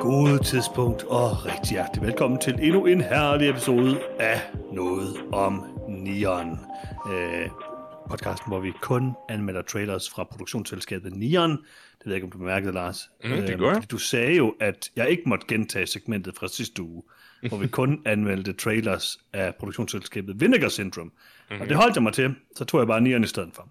God tidspunkt og rigtig hjertelig velkommen til endnu en herlig episode af Noget om Neon. Øh, podcasten, hvor vi kun anmelder trailers fra produktionsselskabet Neon. Det ved jeg ikke, om du bemærkede, Lars. Mm, det gør jeg. Du sagde jo, at jeg ikke måtte gentage segmentet fra sidste uge, hvor vi kun anmeldte trailers af produktionsselskabet Vinegar Syndrome. Mm-hmm. Og det holdt jeg mig til, så tog jeg bare Neon i stedet for.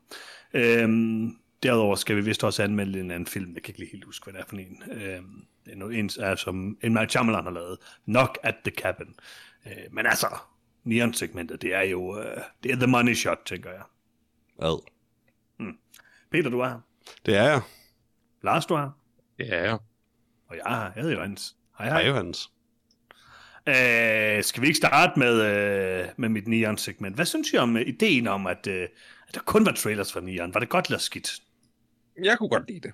Øhm, derudover skal vi vist også anmelde en anden film. Jeg kan ikke lige helt huske, hvad det er for en. Øhm, en, er, som en Mike Shyamalan har lavet. Knock at the Cabin. Øh, men altså, Neon-segmentet, det er jo øh, det er the money shot, tænker jeg. Hvad? Peter, du er her. Det er jeg. Lars, du er her. Ja, Og jeg er her. Jeg hedder Johannes. Hej, Hej, hej. Johannes. Øh, skal vi ikke starte med, øh, med mit Neon-segment? Hvad synes I om øh, ideen om, at, øh, at der kun var trailers fra Neon? Var det godt eller skidt? jeg kunne godt lide det.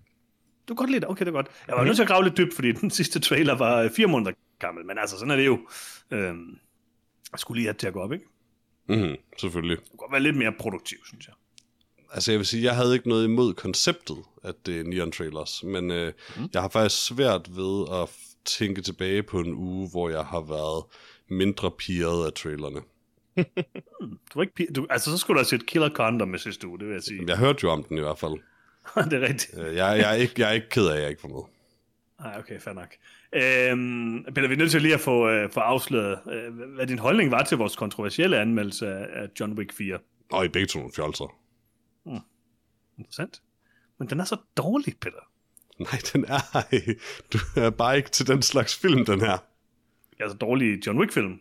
Du kan godt lide det? Okay, det er godt. Jeg var nødt til at grave lidt dybt, fordi den sidste trailer var øh, fire måneder gammel. Men altså, sådan er det jo. Øh, jeg skulle lige have det til at gå op, ikke? Mm, selvfølgelig. Det kunne godt være lidt mere produktiv, synes jeg. Altså jeg vil sige, jeg havde ikke noget imod konceptet, at det er neon trailers, men øh, mm. jeg har faktisk svært ved at tænke tilbage på en uge, hvor jeg har været mindre pirret af trailerne. Du var ikke, du, altså, så skulle du have set Killer Condom med sidste uge, det vil jeg sige. Jeg hørte jo om den i hvert fald. det er rigtigt. Øh, Jeg, jeg, er, ikke, jeg er ikke ked af, at jeg ikke får med. Nej, okay, fair nok. Øhm, Peter, vi er nødt til lige at få, øh, få afsløret, øh, hvad din holdning var til vores kontroversielle anmeldelse af, af John Wick 4. Og i begge to nogle fjolser. Interessant. Men den er så dårlig, Peter. Nej, den er ej. Du er bare ikke til den slags film, den her. Jeg er så dårlig John Wick-film.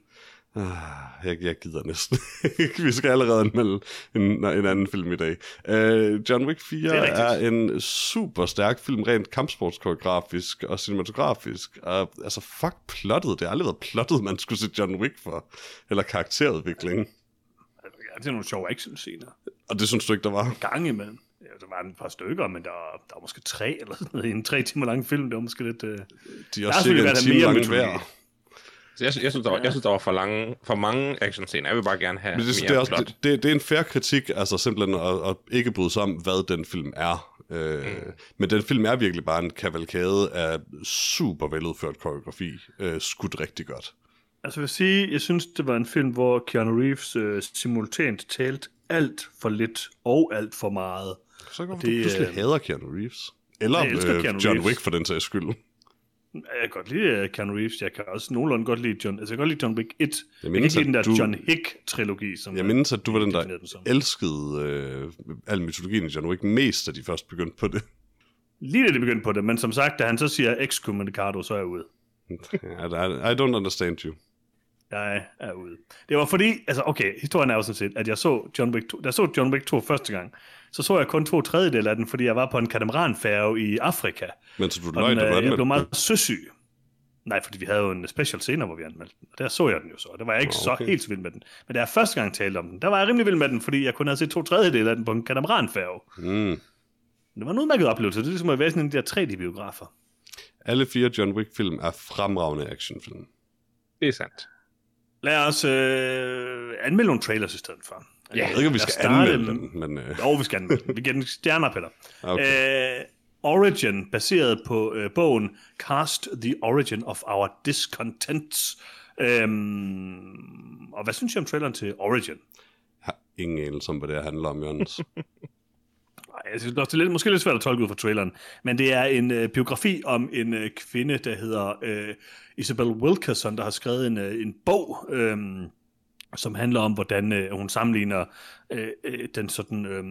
Ah, Jeg, jeg gider næsten. Vi skal allerede anmelde en, en anden film i dag. Uh, John Wick 4 Det er er, en super stærk film, rent kampsportskoreografisk og cinematografisk. Og, altså, fuck plottet. Det har aldrig været plottet, man skulle se John Wick for. Eller karakterudvikling. Ja, det er nogle sjove action-scener. Og det synes du ikke, der var? Gang imellem. Ja, der var et par stykker, men der, der var måske tre eller sådan noget. i En tre timer lang film, det var måske lidt... Øh... De er Der også cirka en selvfølgelig time langt mere hver. Så jeg, jeg, synes, der var, jeg synes, der var for, lange, for mange actionscener. Jeg vil bare gerne have Men det, mere det, er også, plot. det, det, det er en fair kritik, altså simpelthen at, at ikke bryde sig om, hvad den film er. Øh, mm. Men den film er virkelig bare en kavalkade af super veludført koreografi, øh, skudt rigtig godt. Altså jeg vil sige, jeg synes, det var en film, hvor Keanu Reeves øh, simultant talte alt for lidt og alt for meget. Så kan det, du pludselig øh, hader Keanu Reeves. Eller øh, Keanu John Reeves. Wick for den sags skyld. Jeg kan godt lide uh, Keanu Reeves. Jeg kan også nogenlunde godt lide John... Altså, jeg kan godt lide John Wick 1. Jeg, jeg kan ikke lide den der du- John Hick-trilogi, som... Jeg mindes, at du var den, der elskede øh, al mytologien i John Wick mest, da de først begyndte på det. Lige da det begyndte på det, men som sagt, da han så siger excommunicado, så er jeg ude. I don't understand you. Jeg er ude. Det var fordi, altså okay, historien er jo sådan set, at jeg så John Wick 2, da jeg så John Wick 2 første gang, så så jeg kun to tredjedel af den, fordi jeg var på en katamaranfærge i Afrika. Men så du den, du øh, var jeg blev meget søsyg. Nej, fordi vi havde jo en special scene, hvor vi anmeldte den. Og der så jeg den jo så, og der var jeg ikke okay. så helt så vild med den. Men da jeg første gang talte om den, der var jeg rimelig vild med den, fordi jeg kun havde set to tredjedel af den på en katamaranfærge. Mm. Det var en udmærket oplevelse. Det er ligesom at være sådan en af de der 3D-biografer. Alle fire John Wick-film er fremragende actionfilm. Det er sandt. Lad os øh, anmelde nogle trailers i stedet for. Ja, Jeg ved ikke, om vi skal starte anmelde den, men... Øh, Jo, vi skal anmelde. Vi giver den stjerner, Peter. okay. Øh, Origin, baseret på øh, bogen Cast the Origin of Our Discontents. Øhm, og hvad synes I om traileren til Origin? Jeg har ingen anelse om, hvad det handler om, Jørgens. Jeg synes det er lidt, måske lidt svært at tolke ud fra traileren, men det er en øh, biografi om en øh, kvinde, der hedder øh, Isabel Wilkerson, der har skrevet en, øh, en bog, øh, som handler om, hvordan øh, hun sammenligner øh, øh, den sådan øh,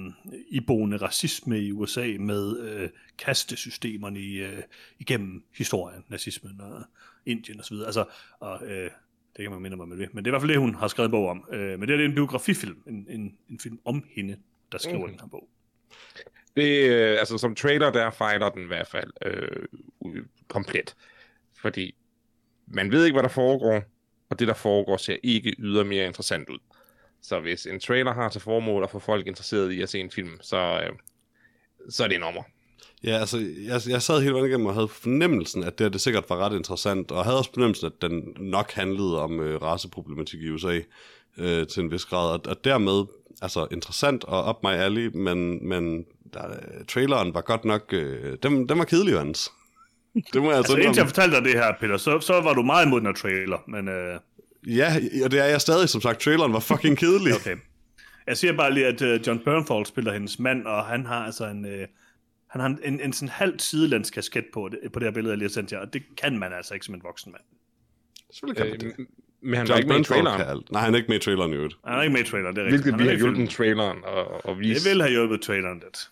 iboende racisme i USA med øh, kastesystemerne i, øh, igennem historien, nazismen og Indien osv. Altså, og, øh, det kan man minde mig med det. Men det er i hvert fald det, hun har skrevet en bog om. Øh, men det er en biografifilm, en, en, en film om hende, der skriver mm. Den her bog. Det, øh, altså som trailer, der fejler den i hvert fald øh, komplet. Fordi man ved ikke, hvad der foregår, og det, der foregår, ser ikke ydermere interessant ud. Så hvis en trailer har til formål at få folk interesseret i at se en film, så, øh, så er det en ommer. Ja, altså, jeg, jeg sad hele vejen igennem og havde fornemmelsen, at det, her, det sikkert var ret interessant, og havde også fornemmelsen, at den nok handlede om øh, raceproblematik i USA øh, til en vis grad, og, og dermed, altså, interessant og up my alley, men, men der, traileren var godt nok, øh, den, den var kedelig, Hans. Det må jeg altså, altså indtil jeg fortalte dig det her, Peter, så, så var du meget imod den her trailer, men... Øh... Ja, og det er jeg stadig, som sagt. Traileren var fucking kedelig. okay. Jeg siger bare lige, at uh, John Bernthal spiller hendes mand, og han har altså en... Uh, han har en, en, en sådan halv sidelands kasket på, det, på det her billede, jeg lige har sendt jer, og det kan man altså ikke som en voksen mand. Selvfølgelig kan man det. Men han er ikke med i traileren. Nej, han er ikke med i traileren i øvrigt. Han er ikke med i traileren, det er rigtigt. Hvilket vi har hjulpet traileren og, og vise. Det vil have hjulpet traileren lidt.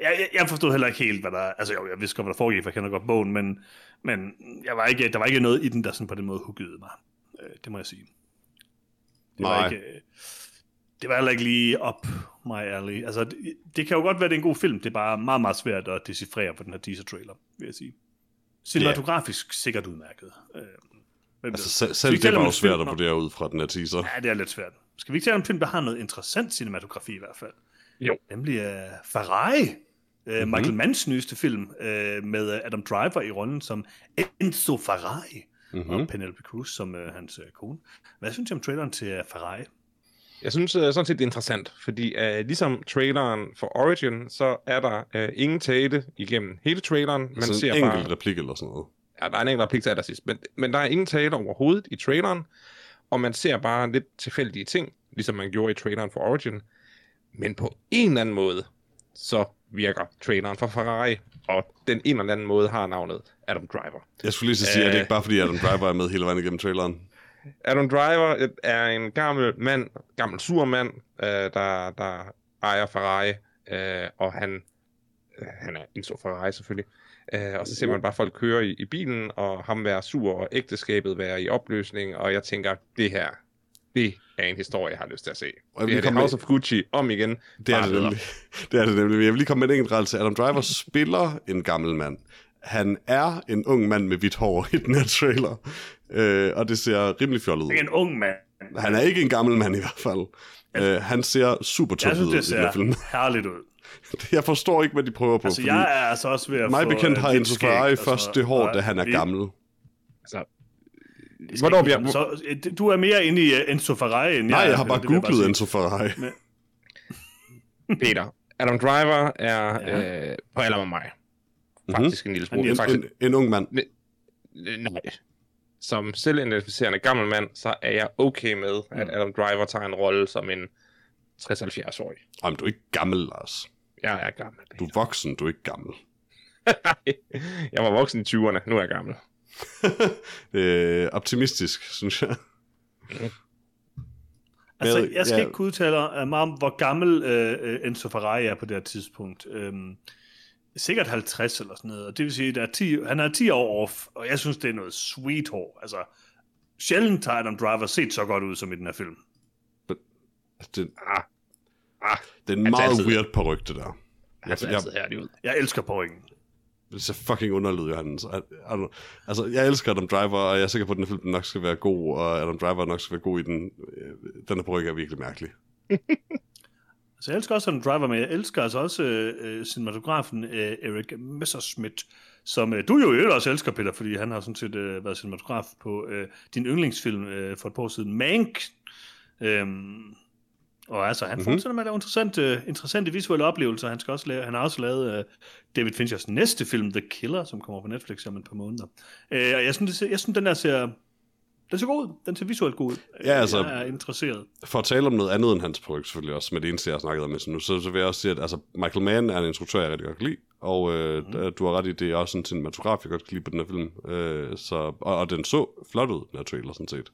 Jeg, jeg, jeg forstod heller ikke helt, hvad der... Altså, jo, jeg vidste godt, hvad der foregik, for jeg kender godt bogen, men, men jeg var ikke, der var ikke noget i den, der sådan på den måde huggede mig. Øh, det må jeg sige. Det Nej. var ikke... Det var heller ikke lige op my alley. Altså, det, det kan jo godt være, det er en god film. Det er bare meget, meget svært at decifrere på den her teaser-trailer, vil jeg sige. Cinematografisk yeah. sikkert udmærket. Øh, altså, selv, selv det var jo svært at vurdere ud fra den her teaser. Ja, det er lidt svært. Skal vi ikke tale om en film, der har noget interessant cinematografi i hvert fald? Jo. Nemlig uh, Ferrari. Uh, mm-hmm. Michael Manns nyeste film uh, med Adam Driver i rollen som Enzo Ferrari. Mm-hmm. Og Penelope Cruz som uh, hans uh, kone. Hvad synes du om traileren til uh, Ferrari? Jeg synes uh, sådan set, det er interessant, fordi uh, ligesom traileren for Origin, så er der uh, ingen tale igennem hele traileren. Man altså ser en bare... enkelt replik eller sådan noget. Ja, der er en enkelt replik til allersidst, men, men der er ingen tale overhovedet i traileren, og man ser bare lidt tilfældige ting, ligesom man gjorde i traileren for Origin. Men på en eller anden måde, så virker traileren for Ferrari, og den en eller anden måde har navnet Adam Driver. Jeg skulle lige så sige, at det ikke bare fordi Adam Driver er med hele vejen igennem traileren. Adam Driver er en gammel mand, gammel sur mand, øh, der, der ejer Ferrari, øh, og han, øh, han er en stor Ferrari selvfølgelig. Øh, og så ser man bare folk køre i, i bilen, og ham være sur, og ægteskabet være i opløsning, og jeg tænker, det her, det er en historie, jeg har lyst til at se. Og det er House of Gucci om igen. Det er det, nemlig. det er det nemlig. Jeg vil lige komme med en enkelt rettelse. Adam Driver spiller en gammel mand. Han er en ung mand med hvidt hår i den her trailer. Øh, og det ser rimelig fjollet ud. En ung mand. Han er ikke en gammel mand i hvert fald. Øh, han ser super tøft ud i den her film. herligt ud. Jeg forstår ikke, hvad de prøver på. Altså, jeg er altså også ved at mig få... bekendt har Enzo Ferrari først det hår, da han er gammel. Altså, Hvornår bliver... Så, du er mere inde i Enzo Ferrari, end Nej, jeg, jeg har bare googlet Enzo Ferrari. Men... Peter, Adam Driver er ja. øh, på alder med mig. Faktisk mm-hmm. en lille smule. En, faktisk, en, en ung mand. Nej. Som selvidentificerende gammel mand, så er jeg okay med, at Adam Driver tager en rolle som en 60-70-årig. Jamen, du er ikke gammel, Lars. Jeg er gammel. Du er voksen, du er ikke gammel. jeg var voksen i 20'erne, nu er jeg gammel. det er optimistisk, synes jeg. Mm. Altså, jeg skal ja. ikke kunne udtale mig om, hvor gammel uh, Enzo Ferrari er på det her tidspunkt. Um, sikkert 50 eller sådan noget, og det vil sige, at 10, han er 10 år off, og jeg synes, det er noget sweet hår. Altså, sjældent har Adam Driver set så godt ud som i den her film. Det, ah, ah, det er en meget altid, weird peruk, det der. Jeg, jeg, jeg, ud. jeg elsker perukken. Det ser fucking underligt ud, Johannes. Altså, jeg elsker Adam Driver, og jeg er sikker på, at den film nok skal være god, og Adam Driver nok skal være god i den. Den her peruk er virkelig mærkelig. Så jeg elsker også Adam Driver, men jeg elsker altså også øh, cinematografen øh, Eric Messerschmidt, som øh, du jo i også elsker, Peter, fordi han har sådan set øh, været cinematograf på øh, din yndlingsfilm øh, for et par år siden, Mank. Øhm, og altså, han mm-hmm. fortsætter med at lave interessante, interessante visuelle oplevelser. Han, skal også lave, han har også lavet uh, David Finchers næste film, The Killer, som kommer på Netflix om et par måneder. Uh, og jeg synes, jeg synes, den der ser, den ser god ud. Den ser visuelt god ud. Ja, altså, jeg er interesseret. For at tale om noget andet end hans projekt, selvfølgelig også, med det eneste, jeg har snakket om nu, så, så vil jeg også sige, at altså, Michael Mann er en instruktør, jeg rigtig godt kan lide, og øh, mm. du har ret i, det er også en cinematograf, jeg godt kan lide på den her film. Øh, så, og, og den så flot ud, den her trailer, sådan set.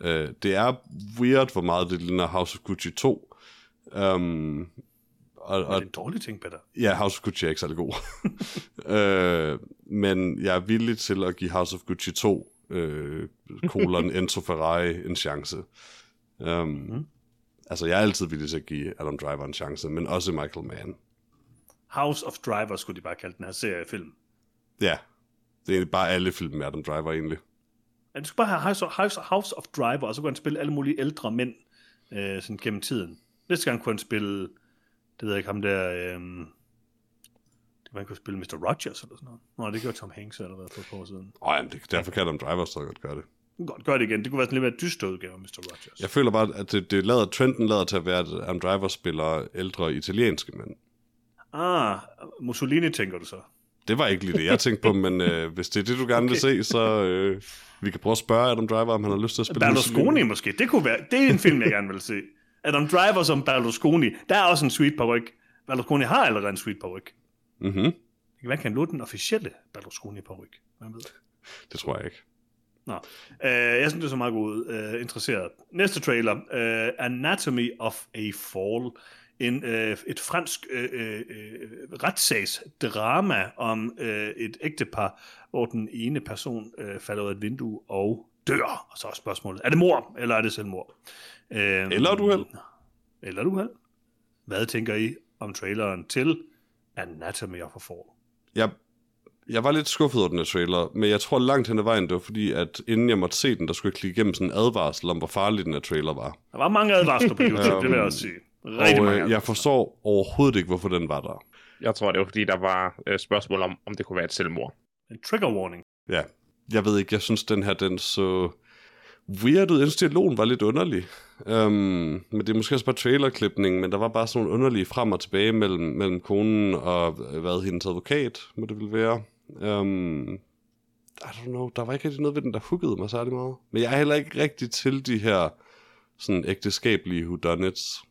Øh, det er weird, hvor meget det ligner House of Gucci 2, Um, og, og, det er en dårlig ting, Peter. Ja, House of Gucci er ikke særlig god. øh, men jeg er villig til at give House of Gucci 2 øh, kolon Enzo Ferrari en chance. Um, mm. Altså, jeg er altid villig til at give Adam Driver en chance, men også Michael Mann. House of Driver skulle de bare kalde den her seriefilm. Ja, det er bare alle film med Adam Driver egentlig. Du skal bare have House of, House, House of Driver, og så kan han spille alle mulige ældre mænd øh, sådan gennem tiden. Næste gang kunne han spille, det ved jeg ikke, ham der, det Man kunne spille Mr. Rogers eller sådan noget. Nå, det gjorde Tom Hanks allerede for et par år siden. Åh, jamen, det, derfor kan Adam Driver så godt gøre det. Godt, gør det igen. Det kunne være sådan lidt mere dyster udgave af Mr. Rogers. Jeg føler bare, at det, det lader, trenden lader til at være, at Adam Driver spiller ældre italienske mænd. Ah, Mussolini tænker du så. Det var ikke lige det, jeg tænkte på, men øh, hvis det er det, du gerne vil se, så øh, vi kan prøve at spørge Adam Driver, om han har lyst til at spille Berlusconi måske. Det kunne være. Det er en film, jeg gerne vil se. Adam Driver som Berlusconi. Der er også en sweet paryk. Berlusconi har allerede en sweet paryk. Det kan være, kan låne den officielle Berlusconi paryk. Hvem ved? Det tror jeg ikke. Nå. Uh, jeg synes, det er så meget godt uh, interesseret. Næste trailer. Uh, Anatomy of a Fall. En, uh, et fransk uh, uh, retssagsdrama om uh, et ægtepar, hvor den ene person uh, falder ud af et vindue og dør. Og så er spørgsmålet, er det mor, eller er det selvmord? Uh, Eller et uheld. Eller et uheld. Hvad tænker I om traileren til Anatomy of a Fall? Jeg, jeg var lidt skuffet over den her trailer, men jeg tror langt hen ad vejen, det var fordi, at inden jeg måtte se den, der skulle jeg klikke igennem sådan en advarsel om, hvor farlig den her trailer var. Der var mange advarsler på YouTube, det vil jeg også sige. Rigtig og mange øh, jeg forstår overhovedet ikke, hvorfor den var der. Jeg tror, det var fordi, der var øh, spørgsmål om, om det kunne være et selvmord. En trigger warning. Ja, jeg ved ikke, jeg synes, den her, den så weird ud. Jeg synes, dialogen var lidt underlig. Um, men det er måske også bare trailerklipning, men der var bare sådan nogle underlige frem og tilbage mellem, mellem konen og, øh, hvad, hendes advokat, må det vil være. Um, I don't know, der var ikke rigtig noget ved den, der huggede mig særlig meget. Men jeg er heller ikke rigtig til de her sådan ægteskabelige whodunits.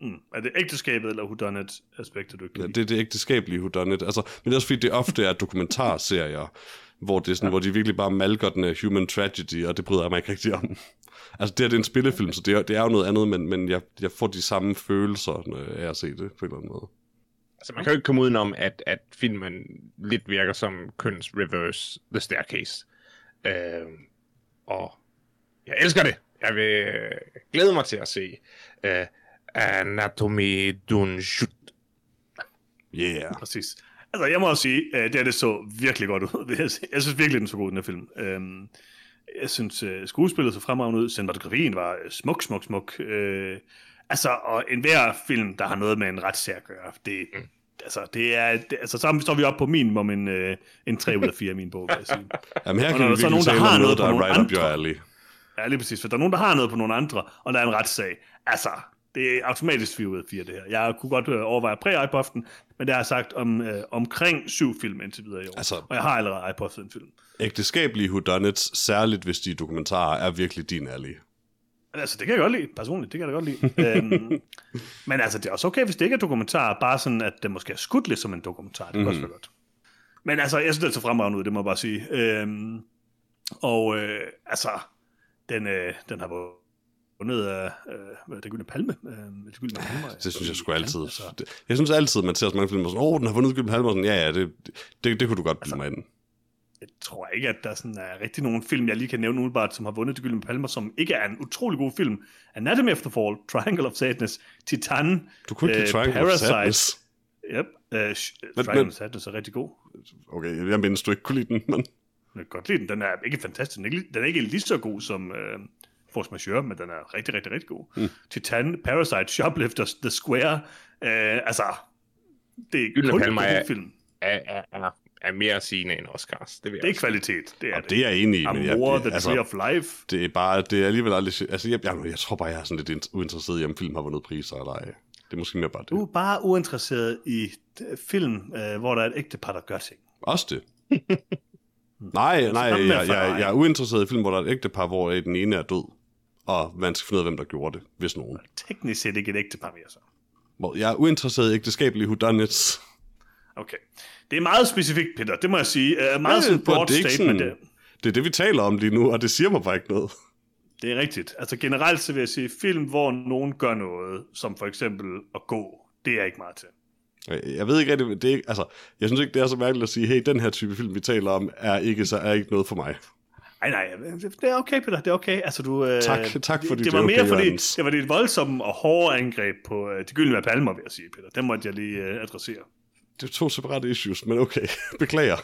Mm. Er det ægteskabet eller whodunit aspektet, du ikke Ja, det er det ægteskabelige whodunit. Altså, men det er også fordi, det ofte er dokumentarserier, hvor, det er sådan, ja. hvor de virkelig bare malker den af human tragedy, og det bryder jeg mig ikke rigtig om. Altså, det her det er en spillefilm, så det er, det er jo noget andet, men, men jeg, jeg får de samme følelser, når jeg ser det på en eller anden måde. Altså, man kan jo ikke komme udenom, at, at filmen lidt virker som køns reverse The Staircase. Øh, og jeg elsker det. Jeg vil øh, glæde mig til at se øh, Anatomy d'un Chut. Yeah. Præcis. Altså, jeg må også sige, at det her det så virkelig godt ud. Jeg synes virkelig, den så god, den her film. Øhm, jeg synes, uh, skuespillet så fremragende ud. Cinematografien var øh, smuk, smuk, smuk. Øh, altså, og enhver film, der har noget med en retssag at gøre, det, mm. altså, det er, det, altså, så står vi op på minimum en, en 3 ud af 4 i min bog, vil jeg sige. Jamen, her Og kan når vi der så er virkelig nogen, der har noget der er right up your andre. alley. Ja, lige præcis. For der er nogen, der har noget på nogle andre, og der er en retssag. Altså, det er automatisk 4 ud af 4, det her. Jeg kunne godt øh, overveje præ iPoften, men det har jeg sagt om, øh, omkring syv film indtil videre i år. Altså- og jeg har allerede iPoftet en film. Ægteskabelige whodunits, særligt hvis de er dokumentarer, er virkelig din alley. Altså, det kan jeg godt lide, personligt, det kan jeg godt lide. øhm, men altså, det er også okay, hvis det ikke er dokumentar, bare sådan, at det måske er skudt lidt som en dokumentar. Det kan mm. også være godt. Men altså, jeg synes, det er så fremragende ud, det må jeg bare sige. Øhm, og øh, altså, den, øh, den har vundet af øh, det gyldne palme. Øh, det gyldne palme Det synes jeg sgu altid. Altså, Det- Jeg synes altid, man ser så mange film, og sådan, åh, den har vundet Gylden Palme, og sådan, ja, ja, det, det, det kunne du godt Altså, bilde mig ind. jeg tror ikke, at der sådan er rigtig nogen film, jeg lige kan nævne umiddelbart, som har vundet de gyldne palmer, som ikke er en utrolig god film. Anatomy of the Fall, Triangle of Sadness, Titan, Du kunne ikke øh, Triangle of Parasite. Sadness. Yep, uh, Men- Triangle of Sadness er rigtig god. Okay, jeg mindes, du ikke kunne lide den, men... Jeg kan godt lide den. Den er ikke fantastisk. Den er ikke, den er ikke lige så god som uh, Force Majeure, men den er rigtig, rigtig, rigtig god. Mm. Titan, Parasite, Shoplifters, The Square. Uh, altså, det er Gyldne kun en er- film. Er, er, er, er mere sigende end Oscars. Det, vil jeg Det er kvalitet. Det er Og det. det er jeg enig i, men jeg, jeg, The altså, Tree of Life. det er bare, det er alligevel aldrig... Altså, jeg, jeg, jeg tror bare, jeg er sådan lidt int- uinteresseret i, om film har vundet priser eller ej. Det er måske mere bare det. Du er bare uinteresseret i film, øh, hvor der er et ægtepar, der gør ting. Også det. nej, nej, Sammen med jeg, jeg, far. jeg er uinteresseret i film, hvor der er et ægtepar, hvor den ene er død. Og man skal finde ud af, hvem der gjorde det, hvis nogen. Teknisk set ikke et ægtepar mere så. Hvor jeg er uinteresseret i ægteskabelige whodunits. Okay. Det er meget specifikt, Peter. Det må jeg sige. Uh, meget Ja, sådan det- broad det statement. sådan- der. Det er det, vi taler om lige nu, og det siger mig bare ikke noget. Det er rigtigt. Altså generelt så vil jeg sige, film, hvor nogen gør noget, som for eksempel at gå, det er ikke meget til. Jeg ved ikke rigtig, det er, altså, jeg synes ikke, det er så mærkeligt at sige, hey, den her type film, vi taler om, er ikke, så er ikke noget for mig. Nej, nej, det er okay, Peter, det er okay. Altså, du, øh, Tak- tak, fordi det, det det var mere, okay, fordi Jørgens. det var det et voldsomt og hårdt angreb på øh, de gyldne palmer, vil jeg sige, Peter. Den måtte jeg lige øh, adressere. Det er to separate issues, men okay, beklager.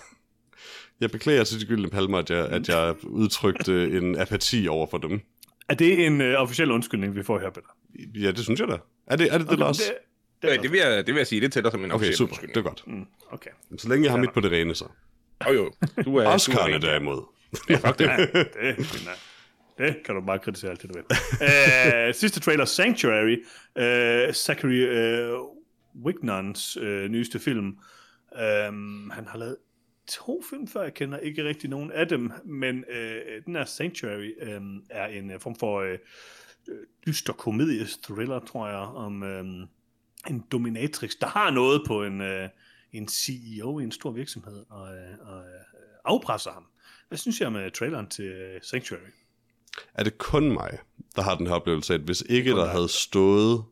Jeg beklager til de gyldne palmer, at jeg, at jeg udtrykte en apati over for dem. Er det en øh, officiel undskyldning, vi får her, Peter? Ja, det synes jeg da. Er det er det, det Okay, Lars? det, Øh, det, vil jeg, det vil jeg sige, det tæller som en Okay, officiel super. undskyldning. Det er godt. Mm, okay. Så længe jeg har mit på det rene, så. Jo, jo. Du er, Oscar'ne er, derimod. Ja, fuck det. Ja, det, det kan du bare kritisere alt det, du vil. Æh, sidste trailer, Sanctuary. Æh, Zachary øh, Wignons øh, nyeste film. Um, han har lavet to film før, jeg kender ikke rigtig nogen af dem, men øh, den her Sanctuary øh, er en form for øh, dyster komedie thriller, tror jeg, om øh, en dominatrix, der har noget på en, øh, en CEO i en stor virksomhed, og, og øh, afpresser ham. Hvad synes jeg med traileren til uh, Sanctuary? Er det kun mig, der har den her oplevelse at hvis ikke der havde stået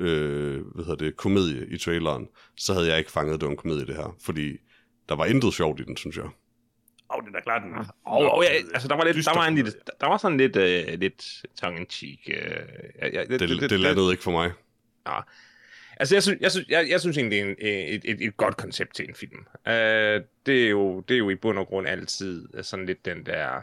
øh, hvad hedder det, komedie i traileren, så havde jeg ikke fanget, at det var en komedie, det her. Fordi der var intet sjovt i den, synes jeg. Åh, oh, det er da klart, den Og, og ja, altså, der var, lidt, der var, en lille, der var sådan lidt, øh, lidt tongue-in-cheek. Øh, ja, ja, Det, det, det landede ikke for mig. Ja. Altså, jeg synes, jeg synes, jeg, jeg synes egentlig, det er en, øh, et, et, et godt koncept til en film. Uh, det, er jo, det er jo i bund og grund altid sådan lidt den der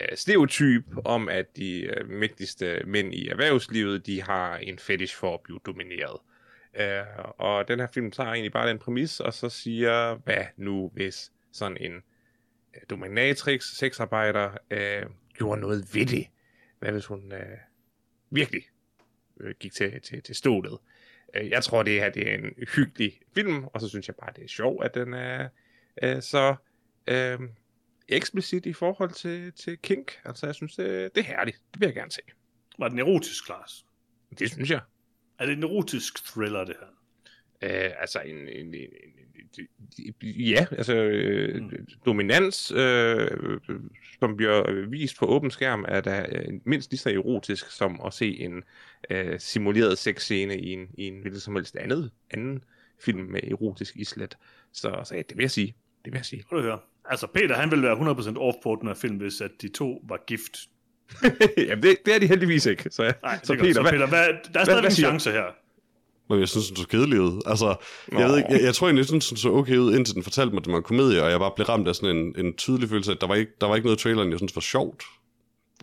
uh, stereotyp om, at de uh, mægtigste mænd i erhvervslivet, de har en fetish for at blive domineret. Uh, og den her film tager egentlig bare den præmis, og så siger, hvad nu hvis sådan en uh, dominatrix, sexarbejder, uh, gjorde noget ved det? Hvad hvis hun uh, virkelig uh, gik til, til, til stålet? Øh, Jeg tror, det her det er en hyggelig film, og så synes jeg bare, det er sjovt, at den er øh, så øh, eksplicit i forhold til, til kink. Altså, jeg synes, det, det er herligt. Det vil jeg gerne se. Var den erotisk, Lars? Det synes jeg. Er det en erotisk thriller, det her? Øh, altså, en, en, en, en, en, ja, altså, øh, dominans, øh, som bliver vist på åben skærm, er da øh, mindst lige så erotisk som at se en øh, simuleret sexscene i en, i en hvilket som helst andet, anden film med erotisk islet. Så, så ja, det vil jeg sige. Det vil jeg sige. Prøv at høre. Altså, Peter, han ville være 100% off på den her film, hvis at de to var gift. Jamen, det, det er de heldigvis ikke. Så, Nej, så Peter, så hvad, Peter hvad, der er stadig hvad en du? chance her. Men jeg synes, den så kedelig ud. Altså, jeg, ved ikke, jeg, jeg tror egentlig, jeg synes, den så okay ud, indtil den fortalte mig, at det var en komedie, og jeg bare blev ramt af sådan en, en tydelig følelse af, at der var ikke, der var ikke noget i traileren, jeg synes var sjovt.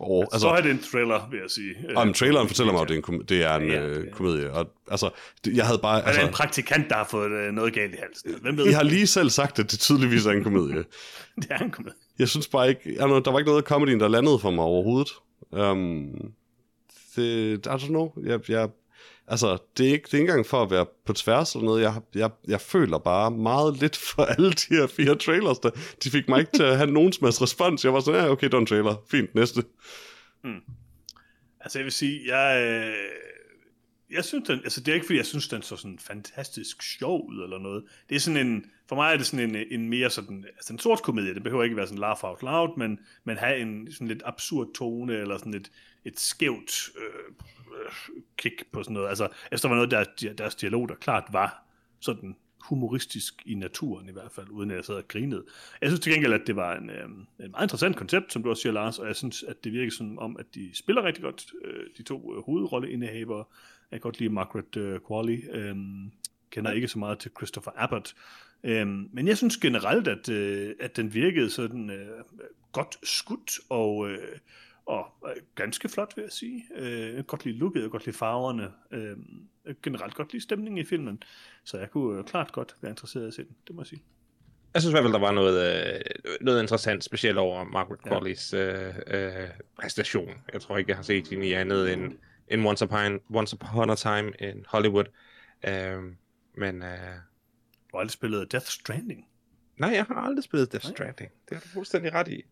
Og, Altså, så er det en thriller, vil jeg sige. og men traileren fortæller mig, at det er en, det er en Ja, øh, komedie. Og, altså, det, jeg havde bare... Altså, er det en Altså, praktikant, der har fået øh, noget galt i halsen? Hvem ved? I har lige selv sagt, at det tydeligvis er en komedie. Det er en komedie. Jeg synes bare ikke... Jeg, ved, der var ikke noget af comedyen, der landede for mig overhovedet. Um, det, I don't know. Jeg, jeg, altså, det er, ikke, det er ikke engang for at være på tværs eller noget. Jeg, jeg, jeg føler bare meget lidt for alle de her fire trailers. Der, de fik mig ikke til at have nogen som helst respons. Jeg var sådan, ja, okay, det var en trailer. Fint, næste. Hmm. Altså, jeg vil sige, jeg... Øh, jeg synes, den, altså det er ikke fordi, jeg synes, den så sådan fantastisk sjov ud eller noget. Det er sådan en, for mig er det sådan en, en mere sådan, altså en sort komedie, det behøver ikke være sådan laugh out loud, men, men have en sådan lidt absurd tone, eller sådan et, et skævt øh, øh, kick på sådan noget. Altså, altså efter var noget, der, deres dialog, der klart var sådan humoristisk i naturen i hvert fald, uden at jeg sad og grinede. Jeg synes til gengæld, at det var en, øh, en meget interessant koncept, som du også siger, Lars, og jeg synes, at det virker som om, at de spiller rigtig godt, øh, de to øh, hovedrolleindehavere. Jeg kan godt lide Margaret øh, Qualley, øh, kender ikke så meget til Christopher Abbott, øh, men jeg synes generelt, at, øh, at den virkede sådan øh, godt skudt, og, øh, og øh, ganske flot, vil jeg sige. Øh, godt lide looket, jeg godt lide farverne, øh, generelt godt lide stemningen i filmen, så jeg kunne øh, klart godt være interesseret i at se den, det må jeg sige. Jeg synes i hvert fald, der var noget, øh, noget interessant, specielt over Margaret Ja. Qualleys øh, øh, præstation. Jeg tror ikke, jeg har set hende i andet end, end Once, Upon, Once Upon a Time in Hollywood. Øh, men øh, Du har aldrig spillet Death Stranding. nej, jeg har aldrig spillet Death Nej. Stranding. Det har du fuldstændig ret i.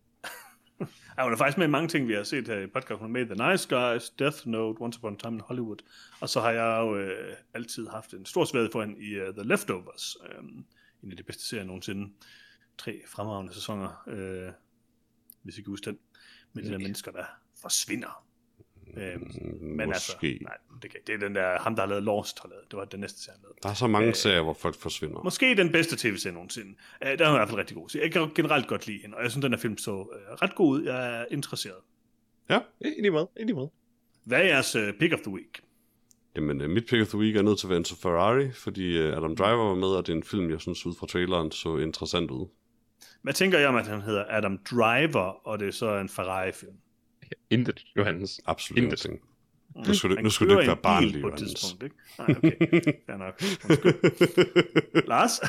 Ja, hun er faktisk med i mange ting, vi har set her i podcasten. Hun er med i The Nice Guys, Death Note, Once Upon a Time in Hollywood. Og så har jeg jo øh, altid haft en stor svaghed for hende i uh, The Leftovers. Øh, en af de bedste serier nogensinde. Tre fremragende sæsoner, øh, hvis I kan huske den. Med de der mennesker, der forsvinder. Øh, men altså, Måske. nej, det, kan, det er den der, ham der har lavet Lost, har lavet. Det var den næste serie, han lavede. Der er så mange serier, hvor folk forsvinder. Måske den bedste tv-serie nogensinde. Uh, der er hun i hvert fald rigtig god. Så jeg kan generelt godt lide hende, og jeg synes, den her film så uh, ret god ud. Jeg er interesseret. Ja. Ind i med, ind i med. Hvad er jeres uh, pick of the week? Jamen, uh, mit pick of the week er nødt til at være Enzo Ferrari, fordi uh, Adam Driver var med, og det er en film, jeg synes ud fra traileren så interessant ud. Hvad tænker jeg om, at han hedder Adam Driver, og det er så en Ferrari-film? Intet, Johannes. Absolut Intet. ingenting. Nu skal du, nu skal du ikke være barnlig, bil på et Johannes. tidspunkt, ikke? Nej, okay. Fair nok. Lars?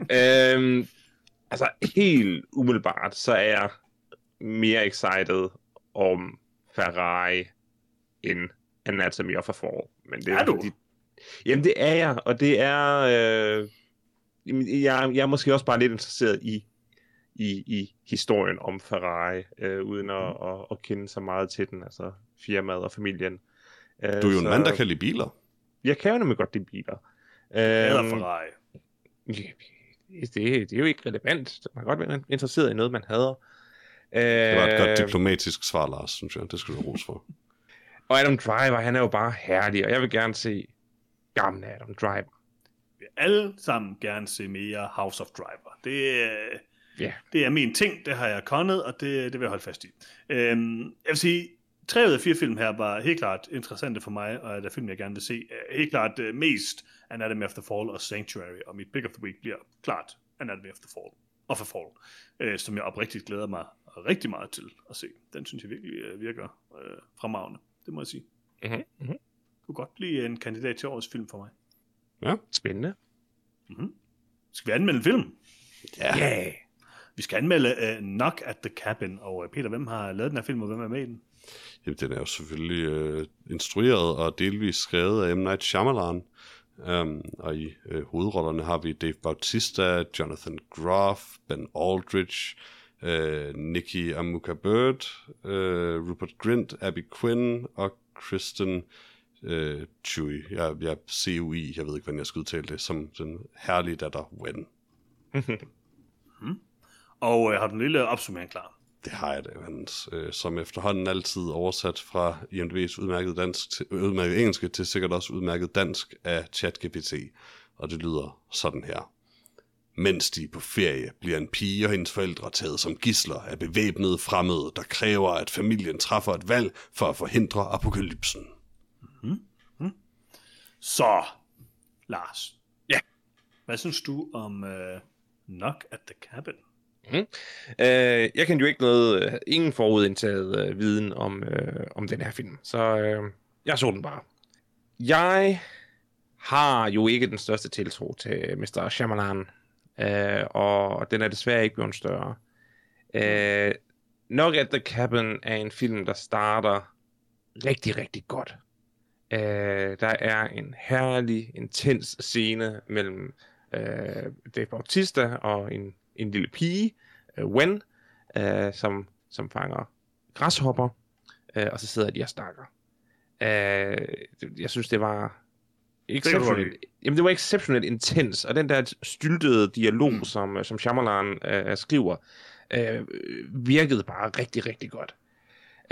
øhm, altså, helt umiddelbart, så er jeg mere excited om Ferrari end Anatomy of a Fall. Men det Er du? Fordi, jamen, det er jeg, og det er... Øh, jeg, jeg er måske også bare lidt interesseret i, i, i historien om Ferrari, øh, uden at, Mm. at, at kende så meget til den, altså firmaet og familien. Øh, Du er jo en så- mand, der kan lide biler. Jeg kan jo nemlig godt lide biler. Eller Øhm, Ferrari. Det, det er jo ikke relevant. Man kan godt være interesseret i noget, man hader. Øh, Det var et godt diplomatisk svar, Lars, synes jeg. Det skal du rose for. og Adam Driver, han er jo bare herlig, og jeg vil gerne se gamle Adam Driver. Vi vil alle sammen gerne se mere House of Driver. Det, Ja. det er min ting, det har jeg konnet, og det, det vil jeg holde fast i. Øhm, jeg vil sige, tre ud af fire film her var helt klart interessante for mig, og er der film, jeg gerne vil se. Øh, Helt klart uh, mest Anatomy of the Fall og Sanctuary, og mit pick of the week bliver klart Anatomy of the Fall. Of a Fall, øh, som jeg oprigtigt glæder mig rigtig meget til at se. Den synes jeg virkelig øh, virker øh, fremragende, det må jeg sige. Mm-hmm. Mm-hmm. kunne godt blive en kandidat til årets film for mig. Spændende. Mm-hmm. Skal vi anmelde en film? Ja. Yeah. Vi skal anmelde uh, Knock at the Cabin, og uh, Peter, hvem har lavet den her film, og hvem er med i den? Jamen, den er jo selvfølgelig øh, instrueret og delvis skrevet af M. Night Shyamalan. Um, og i øh, hovedrollerne har vi Dave Bautista, Jonathan Groff, Ben Aldridge, øh, Nicky Amuka Bird, øh, Rupert Grint, Abby Quinn og Kristen øh, Chui. Jeg, jeg er CUI, jeg ved ikke, hvordan jeg skal udtale det, som den herlige datter Wen. Og uh, har du en lille opsummering klar? Det har jeg da, Johannes. Øh, som efterhånden altid oversat fra IMDb's udmærket, dansk til, øh, udmærket engelske til sikkert også udmærket dansk af ChatGPT. Og det lyder sådan her. Mens de er på ferie, bliver en pige og hendes forældre taget som gisler af bevæbnede fremmede, der kræver, at familien træffer et valg for at forhindre apokalypsen. Så, Lars. Ja. Hvad synes du om uh, Knock at the Cabin? Mhm. Øh, jeg kan jo ikke noget, øh, ingen forudindtaget øh, viden om, øh, om den her film, så øh, jeg så den bare. Jeg har jo ikke den største tiltro til Mr. Shyamalan, øh, og den er desværre ikke blevet større. Øh, Knock at the Cabin er en film, der starter rigtig, rigtig godt. Øh, der er en herlig, intens scene mellem øh, Dave Bautista og en, en lille pige, øh, Wen, øh, som, som fanger græshopper, øh, og så sidder de og snakker. Det- jeg synes, det var exceptionelt, jamen, det var exceptionelt intens, og den der styltede dialog, mm. som, som Shyamalan øh, skriver, øh, virkede bare rigtig, rigtig godt.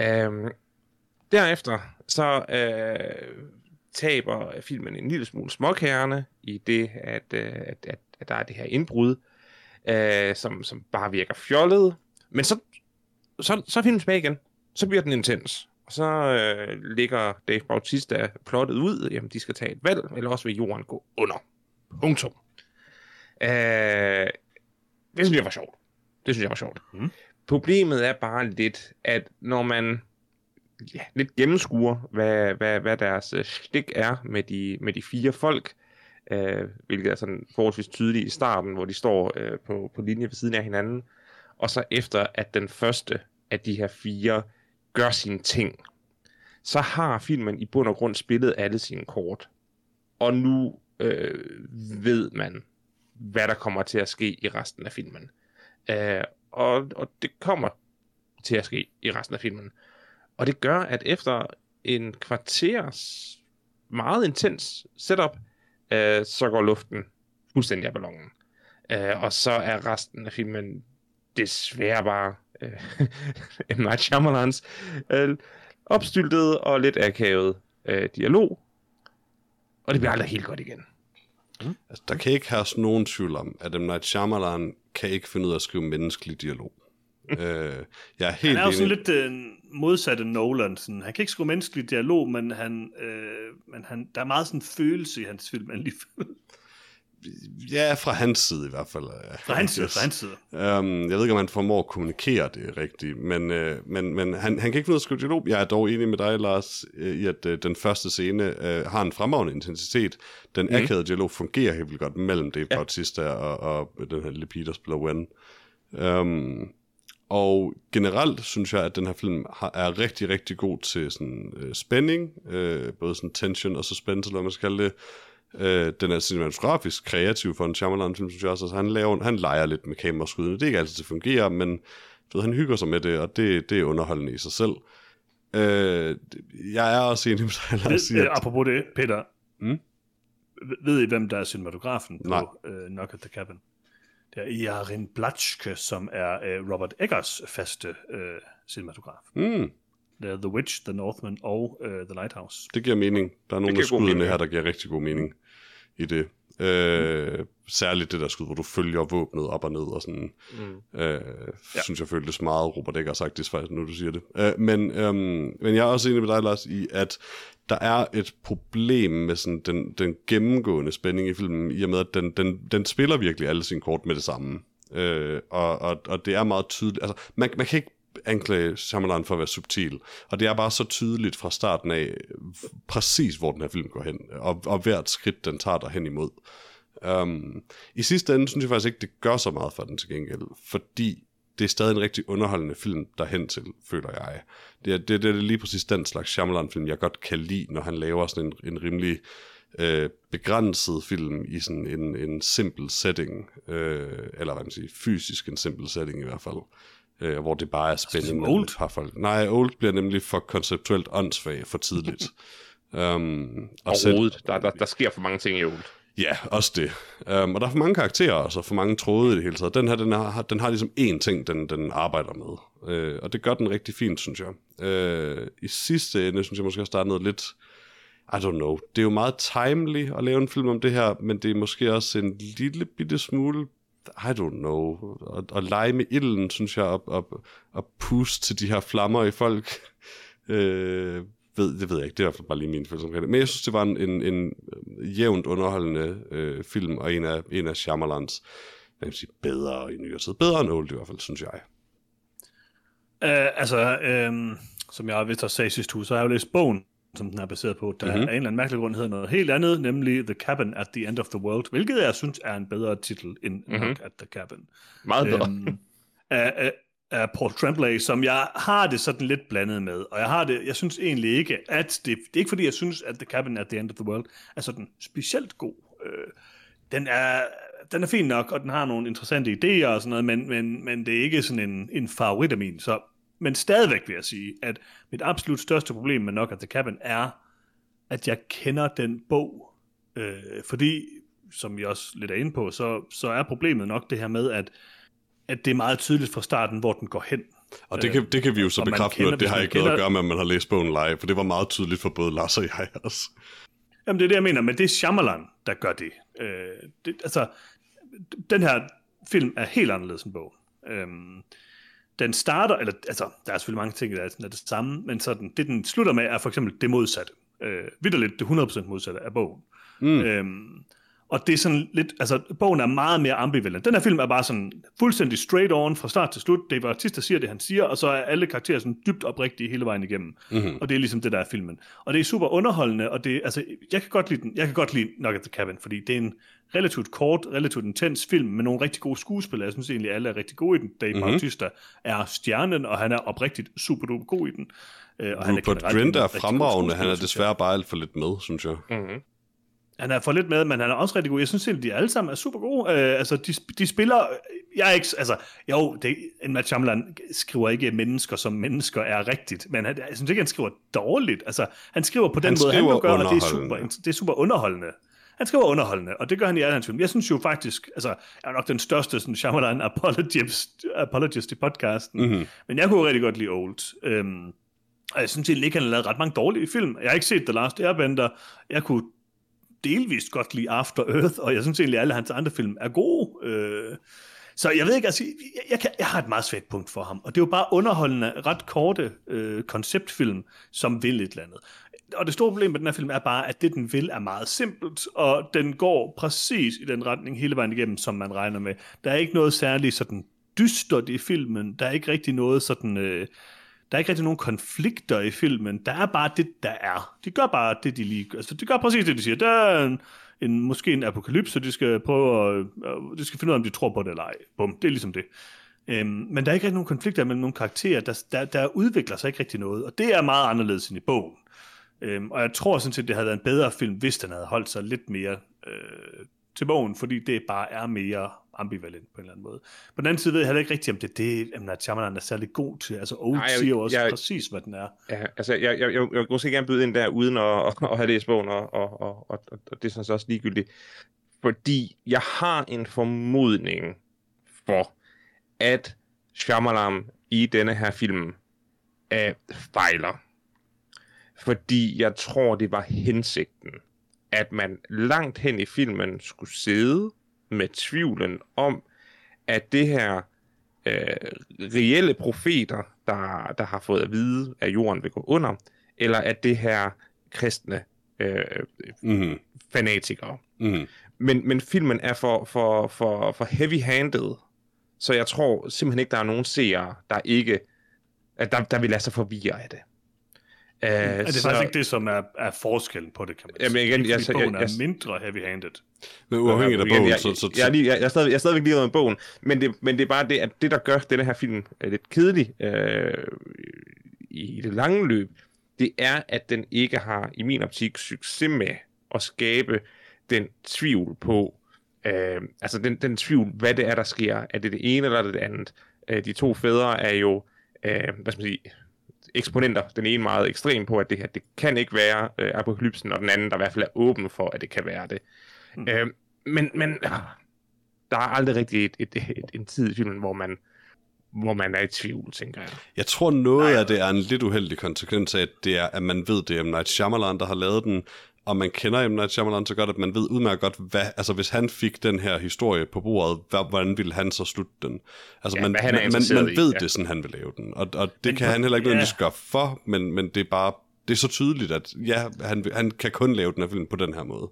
Øh, derefter så øh, taber filmen en lille smule småkærne i det, at, øh, at, at, at der er det her indbrud, øh, som, som bare virker fjollet. Men så, så, så er filmen tilbage igen. Så bliver den intens. Og så øh, ligger Dave Bautista plottet ud, jamen de skal tage et valg, eller også vil jorden gå under. Punktum. Øh, det synes jeg var sjovt. Det synes jeg var sjovt. Mm. Problemet er bare lidt, at når man ja, lidt gennemskuer, hvad, hvad, hvad deres øh, stik er med de, med de fire folk, øh, hvilket er sådan forholdsvis tydeligt i starten, hvor de står øh, på, på linje ved siden af hinanden, og så efter, at den første af de her fire gør sine ting, så har filmen i bund og grund spillet alle sine kort. Og nu øh, ved man, hvad der kommer til at ske i resten af filmen. Øh, og, og det kommer til at ske i resten af filmen. Og det gør, at efter en kvarters meget intens setup, øh, så går luften fuldstændig af ballonen. Øh, og så er resten af filmen desværre bare øh, M. Night Shyamalans øh, opstyltet og lidt akavet øh, dialog. Og det bliver aldrig helt godt igen. Altså, der kan ikke herske nogen tvivl om, at M. Night Shyamalan kan ikke finde ud af at skrive menneskelig dialog. øh, jeg er helt Han er jo sådan lidt øh, modsatte Nolan. Sådan. Han kan ikke skrive menneskelig dialog, men, han, øh, men han, der er meget sådan følelse i hans film alligevel. Ja, fra hans side i hvert fald. Fra hans side, fra hans side. Um, jeg ved ikke, om han formår at kommunikere det rigtigt, men, uh, men, men han, han kan ikke finde ud af at skrive dialog. Jeg er dog enig med dig, Lars, i at uh, den første scene uh, har en fremragende intensitet. Den mm. akavede dialog fungerer helt vildt godt mellem Dave ja. Bautista og, og den her der spiller Wen. Um, og generelt synes jeg, at den her film har, er rigtig, rigtig god til sådan, uh, spænding, uh, både sådan tension og suspense, eller man skal kalde det. Øh, den er cinematografisk kreativ for en Shyamalan-film, synes jeg også. Altså, han, laver, han leger lidt med kameraskuddene. Det er ikke altid, det fungerer, men ved, han hygger sig med det, og det, det er underholdende i sig selv. Øh, jeg er også enig med dig, Lars. At... Apropos det, Peter. Mm? Ved I, hvem der er cinematografen Nej. på uh, Knock at the Cabin? Det er Jarin Blatschke, som er uh, Robert Eggers faste uh, cinematograf. Mm. The, The Witch, The Northman og uh, The Lighthouse. Det giver mening. Der er nogle af skuddene her, der giver rigtig god mening i det. Øh, særligt det der skud, hvor du følger våbnet op og ned og sådan, mm. øh, ja. synes jeg føltes meget Robert Eggers sagt faktisk, nu du siger det. Øh, men, øhm, men jeg er også enig med dig, Lars, i at der er et problem med sådan den, den gennemgående spænding i filmen, i og med at den, den, den spiller virkelig alle sine kort med det samme. Øh, og, og, og det er meget tydeligt. Altså, man, man kan ikke anklage Shyamalan for at være subtil. Og det er bare så tydeligt fra starten af, præcis hvor den her film går hen, og, og hvert skridt, den tager dig hen imod. Um, I sidste ende synes jeg faktisk ikke, det gør så meget for den til gengæld, fordi det er stadig en rigtig underholdende film derhen til, føler jeg. Det er, det, det er lige præcis den slags Shyamalan-film, jeg godt kan lide, når han laver sådan en, en rimelig øh, begrænset film i sådan en, en simpel setting, øh, eller hvad man siger, fysisk en simpel setting i hvert fald øh, hvor det bare er spændende med old? par folk. Nej, Old bliver nemlig for konceptuelt åndssvag for tidligt. um, og og selv, der, der, der sker for mange ting i Old. Ja, også det. Um, og der er for mange karakterer, og så for mange tråde i det hele taget. Den her, den har, den har ligesom én ting, den, den arbejder med. Uh, og det gør den rigtig fint, synes jeg. Uh, I sidste ende, synes jeg måske også, der er noget lidt... I don't know. Det er jo meget timely at lave en film om det her, men det er måske også en lille bitte smule i don't know, at, at lege med ilden, synes jeg, og, og, og puste til de her flammer i folk. øh, ved, det ved jeg ikke, det er i hvert fald bare lige min følelse omkring det. Men jeg synes, det var en, en, en jævnt underholdende øh, film, og en af, en af Shyamalans, hvad sige, bedre i nyere tid. Bedre end Old i hvert fald, synes jeg. Uh, altså, um, som jeg vist har sagt sidste uge, så har jeg jo læst bogen som den er baseret på, der mm-hmm. af en eller anden mærkelig grund hedder noget helt andet, nemlig The Cabin at the End of the World, hvilket jeg synes er en bedre titel end mm-hmm. Knock at the Cabin. Meget bedre. Øhm, af, af, af Paul Tremblay, som jeg har det sådan lidt blandet med, og jeg har det, jeg synes egentlig ikke, at det, det er ikke fordi, jeg synes, at The Cabin at the End of the World er sådan specielt god. Øh, den er, den er fin nok, og den har nogle interessante idéer og sådan noget, men, men, men det er ikke sådan en, en favorit af min, så men stadigvæk vil jeg sige, at mit absolut største problem med Knock at the Cabin er, at jeg kender den bog. Øh, fordi, som vi også lidt er inde på, så, så er problemet nok det her med, at, at det er meget tydeligt fra starten, hvor den går hen. Og det kan, det kan vi jo så bekræfte nu, at det har ikke noget at gøre med, at man har læst bogen live, for det var meget tydeligt for både Lars og jeg også. Jamen det er det, jeg mener, men det er Shyamalan, der gør det. Øh, det altså, den her film er helt anderledes end bogen. Øh, den starter, eller altså, der er selvfølgelig mange ting, der er, sådan, er det samme, men sådan, det den slutter med, er for eksempel det modsatte. Øh, vidderligt det 100% modsatte af bogen. Mm. Øhm, og det er sådan lidt, altså bogen er meget mere ambivalent. Den her film er bare sådan fuldstændig straight on fra start til slut. Det er bare der siger det, han siger, og så er alle karakterer sådan dybt oprigtige hele vejen igennem. Mm-hmm. Og det er ligesom det, der er filmen. Og det er super underholdende, og det, altså, jeg kan godt lide den. Jeg kan godt lide Knock at the Cabin, fordi det er en relativt kort, relativt intens film med nogle rigtig gode skuespillere. Jeg synes egentlig, alle er rigtig gode i den. Dave mm-hmm. Bautista er stjernen, og han er oprigtigt super duper god i den. Øh, og Rupert Grint er fremragende, han er desværre bare alt for lidt med, synes jeg. Mm-hmm. Han er for lidt med, men han er også rigtig god. Jeg synes at de alle sammen er super gode. Øh, altså, de, de spiller... Jeg er ikke... Altså, jo, det, en Matt Shyamalan skriver ikke mennesker, som mennesker er rigtigt, men han, jeg synes ikke, han skriver dårligt. Altså, han skriver på den han måde, han vil gøre, og det er, super, det er super underholdende. Han skriver underholdende, og det gør han i alle hans film. Jeg synes jo faktisk, altså, jeg er nok den største sådan, Shyamalan apologist, apologist i podcasten, mm-hmm. men jeg kunne rigtig godt lide Old. Øhm, og jeg synes egentlig ikke, han har lavet ret mange dårlige film. Jeg har ikke set The Last Airbender. Jeg kunne delvist godt lide After Earth, og jeg synes egentlig, at alle hans andre film er gode. Øh, Så jeg ved ikke, altså, jeg, jeg, kan, jeg har et meget svagt punkt for ham, og det er jo bare underholdende, ret korte øh, konceptfilm, som vil et eller andet. Og det store problem med den her film er bare, at det, den vil, er meget simpelt, og den går præcis i den retning hele vejen igennem, som man regner med. Der er ikke noget særligt sådan dystert i filmen, der er ikke rigtig noget sådan... Øh, der er ikke rigtig nogen konflikter i filmen. Der er bare det, der er. De gør bare det, de lige Altså, de gør præcis det, de siger. Der er en, en, måske en apokalypse, de skal prøve at, øh, de skal finde ud af, om de tror på det eller ej. Bum, det er ligesom det. Øhm, men der er ikke rigtig nogen konflikter mellem nogle karakterer, der, der, der udvikler sig ikke rigtig noget, og det er meget anderledes end i bogen. Øhm, og jeg tror sådan set, det havde været en bedre film, hvis den havde holdt sig lidt mere øh, til bogen, fordi det bare er mere ambivalent på en eller anden måde. På den anden side ved jeg heller ikke rigtigt, om det er det, at Shyamalan er særlig god til. Altså, Old Nej, siger jo også jeg, præcis, hvad den er. Ja, altså, jeg, jeg, jeg, jeg, jeg måske gerne byde ind der, uden at, at, at have læst bogen, og, og, og, og, og det er sådan så også ligegyldigt. Fordi jeg har en formodning for, at Shyamalan i denne her film er fejler. Fordi jeg tror, det var hensigten, at man langt hen i filmen skulle sidde med tvivlen om, at det her øh, reelle profeter, der, der har fået at vide, at jorden vil gå under, eller at det her kristne øh, mm. fanatikere. Mm. Men, men filmen er for, for, for, for heavy-handed, så jeg tror simpelthen ikke, der er nogen seere, der ikke at der, der vil lade sig forvirre af det. Uh, er det så, faktisk ikke det, som er, er forskellen på det, kan man sige. Jamen igen, jeg, jeg, jeg, er mindre heavy-handed. Men uafhængigt af bogen, jeg, så... så, så... Jeg, jeg, jeg, jeg, er stadig, jeg er stadigvæk lige med bogen, men det, men det er bare det, at det, der gør denne her film lidt kedelig øh, i det lange løb, det er, at den ikke har, i min optik, succes med at skabe den tvivl på, øh, altså den, den tvivl, hvad det er, der sker. Er det det ene eller det andet? Øh, de to fædre er jo, øh, hvad skal man sige, eksponenter. Den ene meget ekstrem på, at det her, det kan ikke være øh, apokalypsen, og den anden, der i hvert fald er åben for, at det kan være det. Mm. Øh, men, men øh, der er aldrig rigtig et, et, et, et, en tid i filmen, hvor man hvor man er i tvivl, tænker jeg. Jeg tror, noget Nej. af det er en lidt uheldig konsekvens af, at, det er, at man ved, det er M. Night Shyamalan, der har lavet den, og man kender M. Night Shyamalan så godt, at man ved udmærket godt, hvad, altså hvis han fik den her historie på bordet, hvad, hvordan ville han så slutte den? Altså ja, man, man, man, man ved, i, ja. det sådan, han vil lave den, og, og det men, kan han heller ikke ja. gøre for, men, men det er bare, det er så tydeligt, at ja, han, han kan kun lave den her film på den her måde.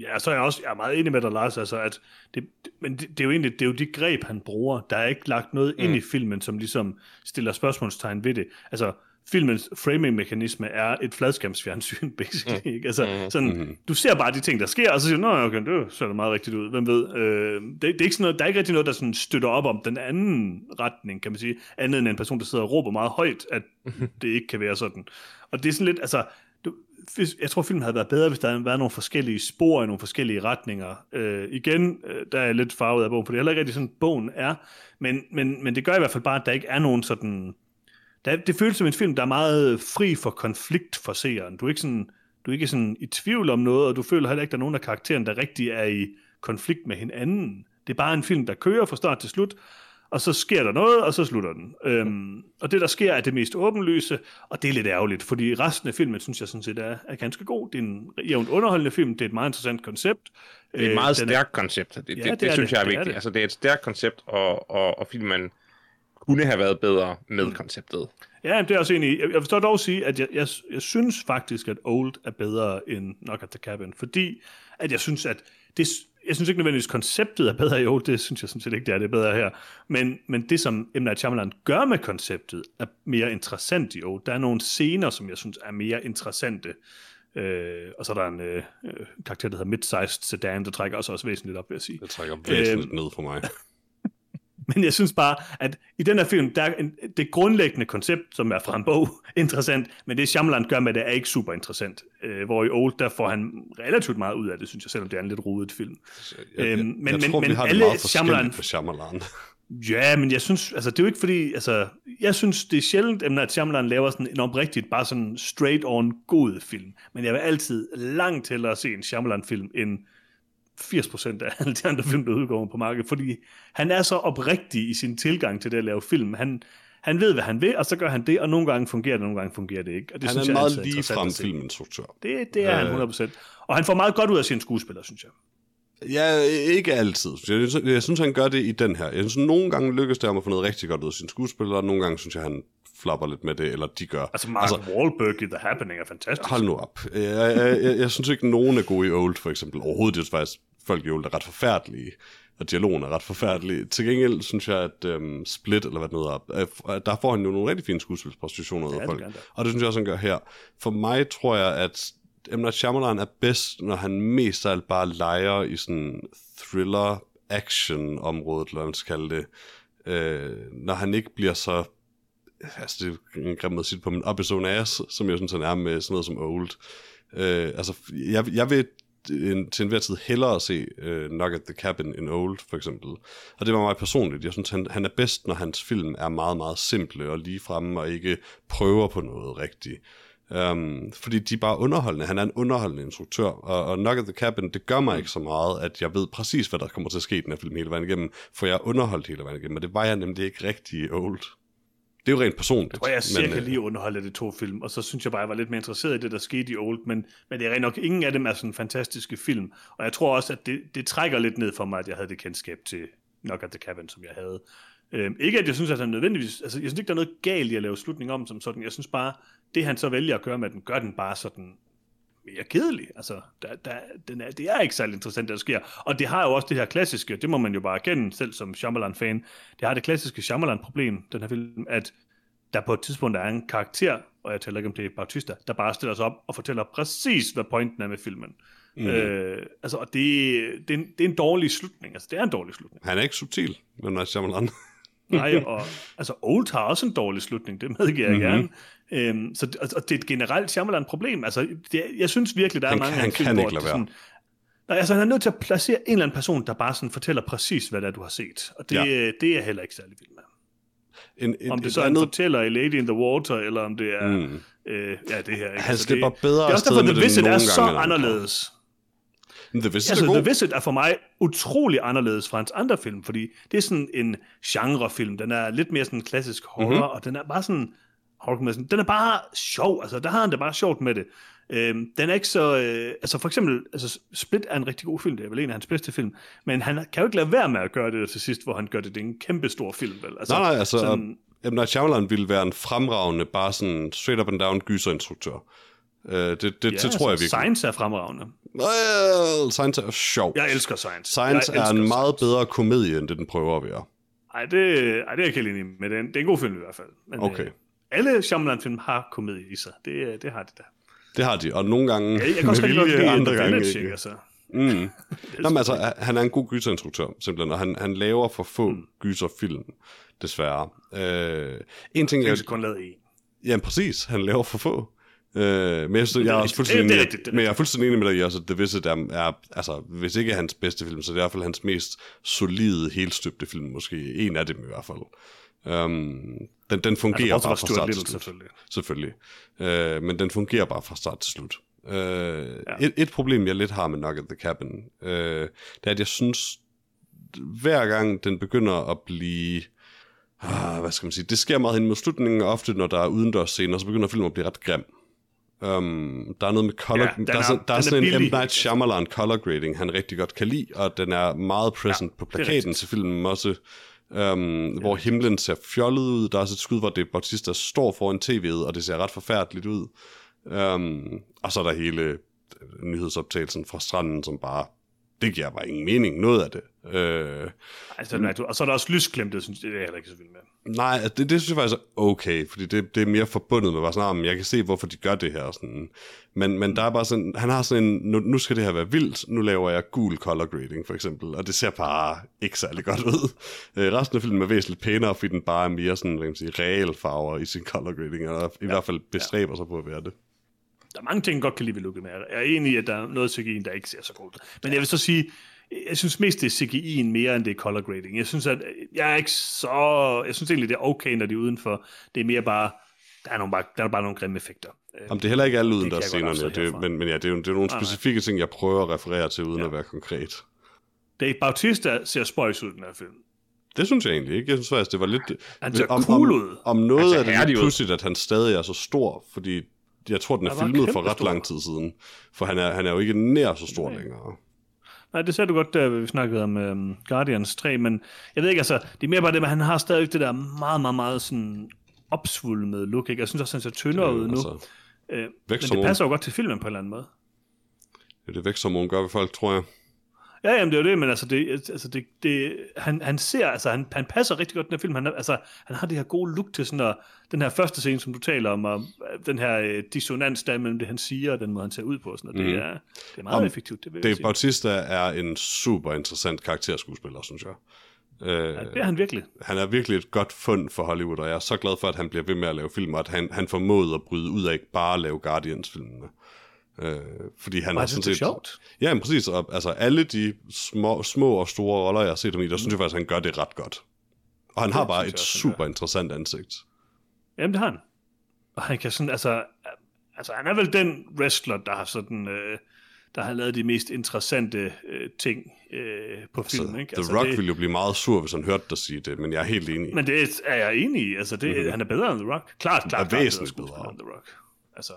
Ja, så er jeg også jeg er meget enig med dig, Lars, altså, at det, men det, det, er jo egentlig det er jo de greb, han bruger. Der er ikke lagt noget mm. ind i filmen, som ligesom stiller spørgsmålstegn ved det. Altså, filmens framing-mekanisme er et fladskærmsfjernsyn, basically. Mm. Ikke? Altså, mm. sådan, mm. Du ser bare de ting, der sker, og så siger du, nå, okay, det ser da meget rigtigt ud. Hvem ved? Øh, det, det, er ikke sådan noget, der er ikke rigtig noget, der sådan støtter op om den anden retning, kan man sige. Andet end en person, der sidder og råber meget højt, at det ikke kan være sådan. Og det er sådan lidt, altså, du, hvis, jeg tror, filmen havde været bedre, hvis der havde været nogle forskellige spor i nogle forskellige retninger. Øh, igen, øh, der er jeg lidt farvet af bogen, for det er heller ikke rigtig sådan, bogen er. Men, men, men det gør i hvert fald bare, at der ikke er nogen sådan der, det føles som en film, der er meget fri for konflikt for seeren. Du er ikke sådan, du er ikke sådan i tvivl om noget, og du føler heller ikke, at der er nogen af karaktererne, der rigtig er i konflikt med hinanden. Det er bare en film, der kører fra start til slut, og så sker der noget, og så slutter den. Øhm, og det, der sker, er det mest åbenlyse, og det er lidt ærgerligt, fordi resten af filmen, synes jeg sådan set er, er ganske god. Det er en jævnt underholdende film, det er et meget interessant koncept. Det er et meget øh, stærkt koncept, det, ja, det, det, det synes det, jeg er vigtigt. Det er altså, det er et stærkt koncept, og, og, og filmen kunne have været bedre med mm. konceptet. Ja, det er også enig Jeg forstår dog sige, at jeg, jeg, jeg synes faktisk, at Old er bedre end Knock at the Cabin, fordi at jeg synes, at det, jeg synes ikke nødvendigvis, konceptet er bedre i Old, det synes jeg sådan set ikke, det er, det er bedre her. Men, men det, som M. Night Shyamalan gør med konceptet, er mere interessant i Old. Der er nogle scener, som jeg synes er mere interessante. Øh, og så er der en øh, karakter, der hedder Mid-Sized Sedan, der trækker også, også væsentligt op, vil jeg sige. Det trækker væsentligt øh, ned for mig. Men jeg synes bare, at i den her film, der er en, det grundlæggende koncept, som er fra en bog, interessant, men det Shyamalan gør med det, er ikke super interessant. Øh, hvor i Old, der får han relativt meget ud af det, synes jeg, selvom det er en lidt rodet film. Jeg, jeg, øhm, men, jeg men, tror, men, vi har alle det meget Shyamalan, for Shyamalan. Ja, men jeg synes, altså det er jo ikke fordi, altså, jeg synes, det er sjældent, at Shyamalan laver sådan en oprigtigt, bare sådan straight on god film. Men jeg vil altid langt til at se en Shyamalan-film, end 80% af alle de andre film, der udgår på markedet, fordi han er så oprigtig i sin tilgang til det at lave film. Han, han ved, hvad han vil, og så gør han det, og nogle gange fungerer det, nogle gange fungerer det ikke. Og det han synes er en meget lige frem filminstruktør. Det, det er øh. han 100%. Og han får meget godt ud af sine skuespillere, synes jeg. Ja, ikke altid. Jeg, synes- jeg synes, han gør det i den her. Jeg synes, nogle gange lykkes det ham at få noget rigtig godt ud af sine skuespillere, og nogle gange synes jeg, han flapper lidt med det, eller de gør. Altså, Mark altså, Wahlberg i The Happening er fantastisk. Hold nu op. Jeg, jeg, jeg, jeg synes ikke, nogen er gode i Old, for eksempel. Overhovedet, jeg synes faktisk, folk i Old er ret forfærdelige, og dialogen er ret forfærdelig. Til gengæld synes jeg, at øhm, Split, eller hvad det hedder, der får han jo nogle rigtig fine skuespilspræstationer ud af det folk. Og det synes jeg også, han gør her. For mig tror jeg, at M. Night Shyamalan er bedst, når han mest af alt bare leger i sådan thriller-action-området, eller hvad man skal kalde det. Øh, når han ikke bliver så altså det er en grim måde at sige det på, men up his own ass, som jeg synes, han er med sådan noget som Old. Øh, altså, jeg, jeg vil en, til enhver tid hellere se øh, Knock at the Cabin in Old, for eksempel. Og det var mig personligt. Jeg synes, han, han er bedst, når hans film er meget, meget simple og lige fremme, og ikke prøver på noget rigtigt. Um, fordi de er bare underholdende. Han er en underholdende instruktør, og, og Knock at the Cabin, det gør mig ikke så meget, at jeg ved præcis, hvad der kommer til at ske i den her film hele vejen igennem, for jeg er underholdt hele vejen igennem, og det var jeg nemlig ikke rigtig Old. Det er jo rent personligt. Og jeg cirka øh, lige underholde de to film, og så synes jeg bare, jeg var lidt mere interesseret i det, der skete i Old, men, men det er rent nok, ingen af dem er sådan fantastiske film, og jeg tror også, at det, det trækker lidt ned for mig, at jeg havde det kendskab til Knock at the Cabin, som jeg havde. Øhm, ikke at jeg synes, at han nødvendigvis, altså jeg synes ikke, der er noget galt i at lave slutning om som sådan, jeg synes bare, det han så vælger at gøre med den, gør den bare sådan mere kedelig. Altså, der, der, den er, det er ikke særlig interessant, det der sker. Og det har jo også det her klassiske, det må man jo bare erkende, selv som Shyamalan-fan, det har det klassiske Shyamalan-problem, den her film, at der på et tidspunkt er en karakter, og jeg taler ikke om det er Bautista, der bare stiller sig op og fortæller præcis, hvad pointen er med filmen. Mm. Øh, altså, og det, det, er en, det er en dårlig slutning. Altså, det er en dårlig slutning. Han er ikke subtil, men Night Shyamalan. Nej, og altså, Old har også en dårlig slutning, det medgiver jeg Mhm. mm-hmm. gerne. Øhm, så, og, og det er et generelt Shyamalan-problem. Altså, det, jeg synes virkelig, der er Han mange han film, kan hvor ikke lade det sådan, Nej, altså han er nødt til at placere en eller anden person, der bare sådan fortæller præcis, hvad det er, du har set. Og det, Ja. ja. det er jeg heller ikke særlig vild med. En, en, Om det et så er en andet- fortæller i Lady in the Water, eller om det er... Mm. Øh, ja, det her. Ikke? Han Altså, slipper det, bedre Det er også derfor, med The det Visit er så gange anderledes. The Visit Altså, er. The Visit er for mig utrolig anderledes fra hans andre film, fordi det er sådan en genrefilm. Den er lidt mere sådan klassisk horror, Mhm. mm-hmm. og den er bare sådan... Den er bare sjov, altså der har han det bare sjovt med det. Øhm, den er ikke så... Øh, altså for eksempel, altså Split er en rigtig god film, det er vel en af hans bedste film, men han kan jo ikke lade være med at gøre det der til sidst, hvor han gør det, det er en kæmpe stor film, vel? Altså, Nej, nej, altså, sådan, M. Night Shyamalan ville være en fremragende, bare sådan straight up and down gyserinstruktør. Uh, det det, ja, det tror jeg virkelig. Science er fremragende. Well, Science er sjov. Jeg elsker Science. Science jeg er en meget Science. bedre komedie, end det den prøver at være. Ej, det, ej, det er jeg ikke helt enig med. Den. Det er en god film i hvert fald. Men, Okay. Øh, alle Shyamalan-film har komedie i sig. Det, det har de da. Det har de, og nogle gange Jeg, jeg kan også med vilje, lide andre gange ikke. Altså. Mm. Nå, men altså, han er en god gyserinstruktør, simpelthen, og han, han laver for få mm. gyserfilm, desværre. Øh, en ting, Jeg har kun lavet en. Ja, præcis. Han laver for få. Øh, men jeg, synes, er jeg er også fuldstændig, Det er rigtigt, det er men jeg er fuldstændig enig med dig i også, at The Visit er, er, altså, hvis ikke hans bedste film, så er det i hvert fald hans mest solide, helstøbte film, måske en af dem i hvert fald. Um, den, den fungerer Altså, bare fra start Stuart til Little, slut. selvfølgelig. Selvfølgelig. Uh, men den fungerer bare fra start til slut. Uh, ja. et, et problem, jeg lidt har med Knock at the Cabin, uh, det er, at jeg synes, hver gang den begynder at blive ah, hvad skal man sige, det sker meget hen mod slutningen, og ofte når der er udendørs scener, så begynder filmen at blive ret grim. Um, der er noget med color, Ja, der, er, sådan- der er er sådan en M. Night Shyamalan color grading, han rigtig godt kan lide, og den er meget present ja, på plakaten til filmen også, um, hvor himlen ser fjollet ud, der er også et skud, hvor det er Bautista står foran tv'et, og det ser ret forfærdeligt ud. Um, og så er der hele nyhedsoptagelsen fra stranden, som bare, det giver bare ingen mening, noget af det. Uh, Altså. Og så er der også lysklemte, synes jeg, det er jeg heller ikke så vild med. Nej, altså, det, det synes jeg faktisk er okay, fordi det, det er mere forbundet med bare sådan, "Ah, men jeg kan se, hvorfor de gør det her. Sådan. Men, men der er bare sådan, han har sådan en, nu, nu skal det her være vildt, nu laver jeg gul color grading for eksempel, og det ser bare ikke særlig godt ud. Øh, resten af filmen er væsentligt pænere, fordi den bare er mere sådan, hvad kan man sige, real farver i sin color grading, og i ja. hvert fald bestræber sig på at være det. Der er mange ting, jeg godt kan lide ved med. Jeg er enig i, at der er noget CGI'en, der ikke ser så godt ud. Men jeg vil så sige, jeg synes mest, det er CGI'en mere, end det er color grading. Jeg synes, at jeg er ikke så... Jeg synes egentlig, det er okay, når de er udenfor. Det er mere bare... Der er, nogle, bare, der er bare nogle grimme effekter. Øh, Jamen, det er heller ikke alle uden der scenerne, det, men, men ja, det er jo det er nogle Nej, nej. specifikke ting, jeg prøver at referere til, uden ja. at være konkret. Dave Bautista ser spøjs ud i den her film. Det synes jeg egentlig ikke. Jeg synes faktisk, det var lidt... Han ser om, cool om, ud. Om noget ser er det lidt ud. pludseligt, at han stadig er så stor, fordi jeg tror, den er filmet for ret kæmpestor. lang tid siden. For han er, han er jo ikke nær så stor længere. Nej, det sagde du godt, da vi snakkede om øhm, Guardians 3, men jeg ved ikke, altså, det er mere bare det, at han har stadig det der meget, meget, meget sådan opsvulmede look, ikke? Jeg synes også, han ser tyndere ud nu. Altså, Øh, men det passer jo godt til filmen på en eller anden måde. det er det væksthormon gør ved folk, tror jeg. Ja, jamen det er jo det, men altså, det, altså det, det, han, han ser, altså han, han passer rigtig godt den her film. Han, altså, han har det her gode look til sådan, at, den her første scene, som du taler om, og øh, den her øh, dissonans der mellem det, han siger, og den måde, han ser ud på. Sådan, og det, er, det er meget Om- effektivt, det vil sige. Bautista er en super interessant karakterskuespiller, synes jeg. Øh, Ja, det er han virkelig. han er virkelig et godt fund for Hollywood, og jeg er så glad for, at han bliver ved med at lave film, og at han, han formåede at bryde ud af ikke bare at lave Guardians-filmene. Øh, fordi han Og har jeg synes, det er sjovt. Ja, men præcis. Og, altså alle de små, små og store roller, jeg har set ham i, der synes jeg faktisk, han gør det ret godt. Og han har bare et også, super interessant ansigt. Jamen, det har han. Og han kan sådan, altså, altså han er vel den wrestler, der har sådan, øh, der har lavet de mest interessante øh, ting øh, på film, Så ikke? The Altså, Rock det, ville jo blive meget sur, hvis han hørte dig sige det, men jeg er helt enig. Men det er jeg enig i. Altså, det, mm-hmm. han er bedre end The Rock. Klart, klart, Er klart væsentligt skuespiller bedre. end The Rock. Altså,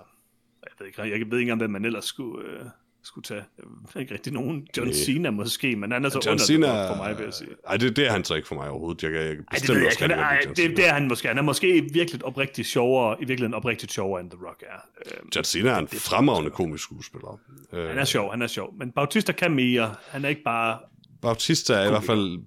jeg ved ikke, jeg ved ikke engang, hvem man ellers skulle, øh, skulle tage. Jeg ved ikke rigtig nogen. John Nej. Cena måske, men han er så John under Cena for mig, vil jeg sige. Ej, det, det er han så ikke for mig overhovedet. Jeg jeg kan Ej, det bestemt jeg lide John det, det er han måske. Han er måske virkelig oprigtigt sjovere, i virkeligheden oprigtigt sjovere, end The Rock er. Øhm, John Cena er en fremragende komisk skuespiller. Øh, han er sjov, han er sjov. Men Bautista kan mere. Han er ikke bare... Bautista er i hvert fald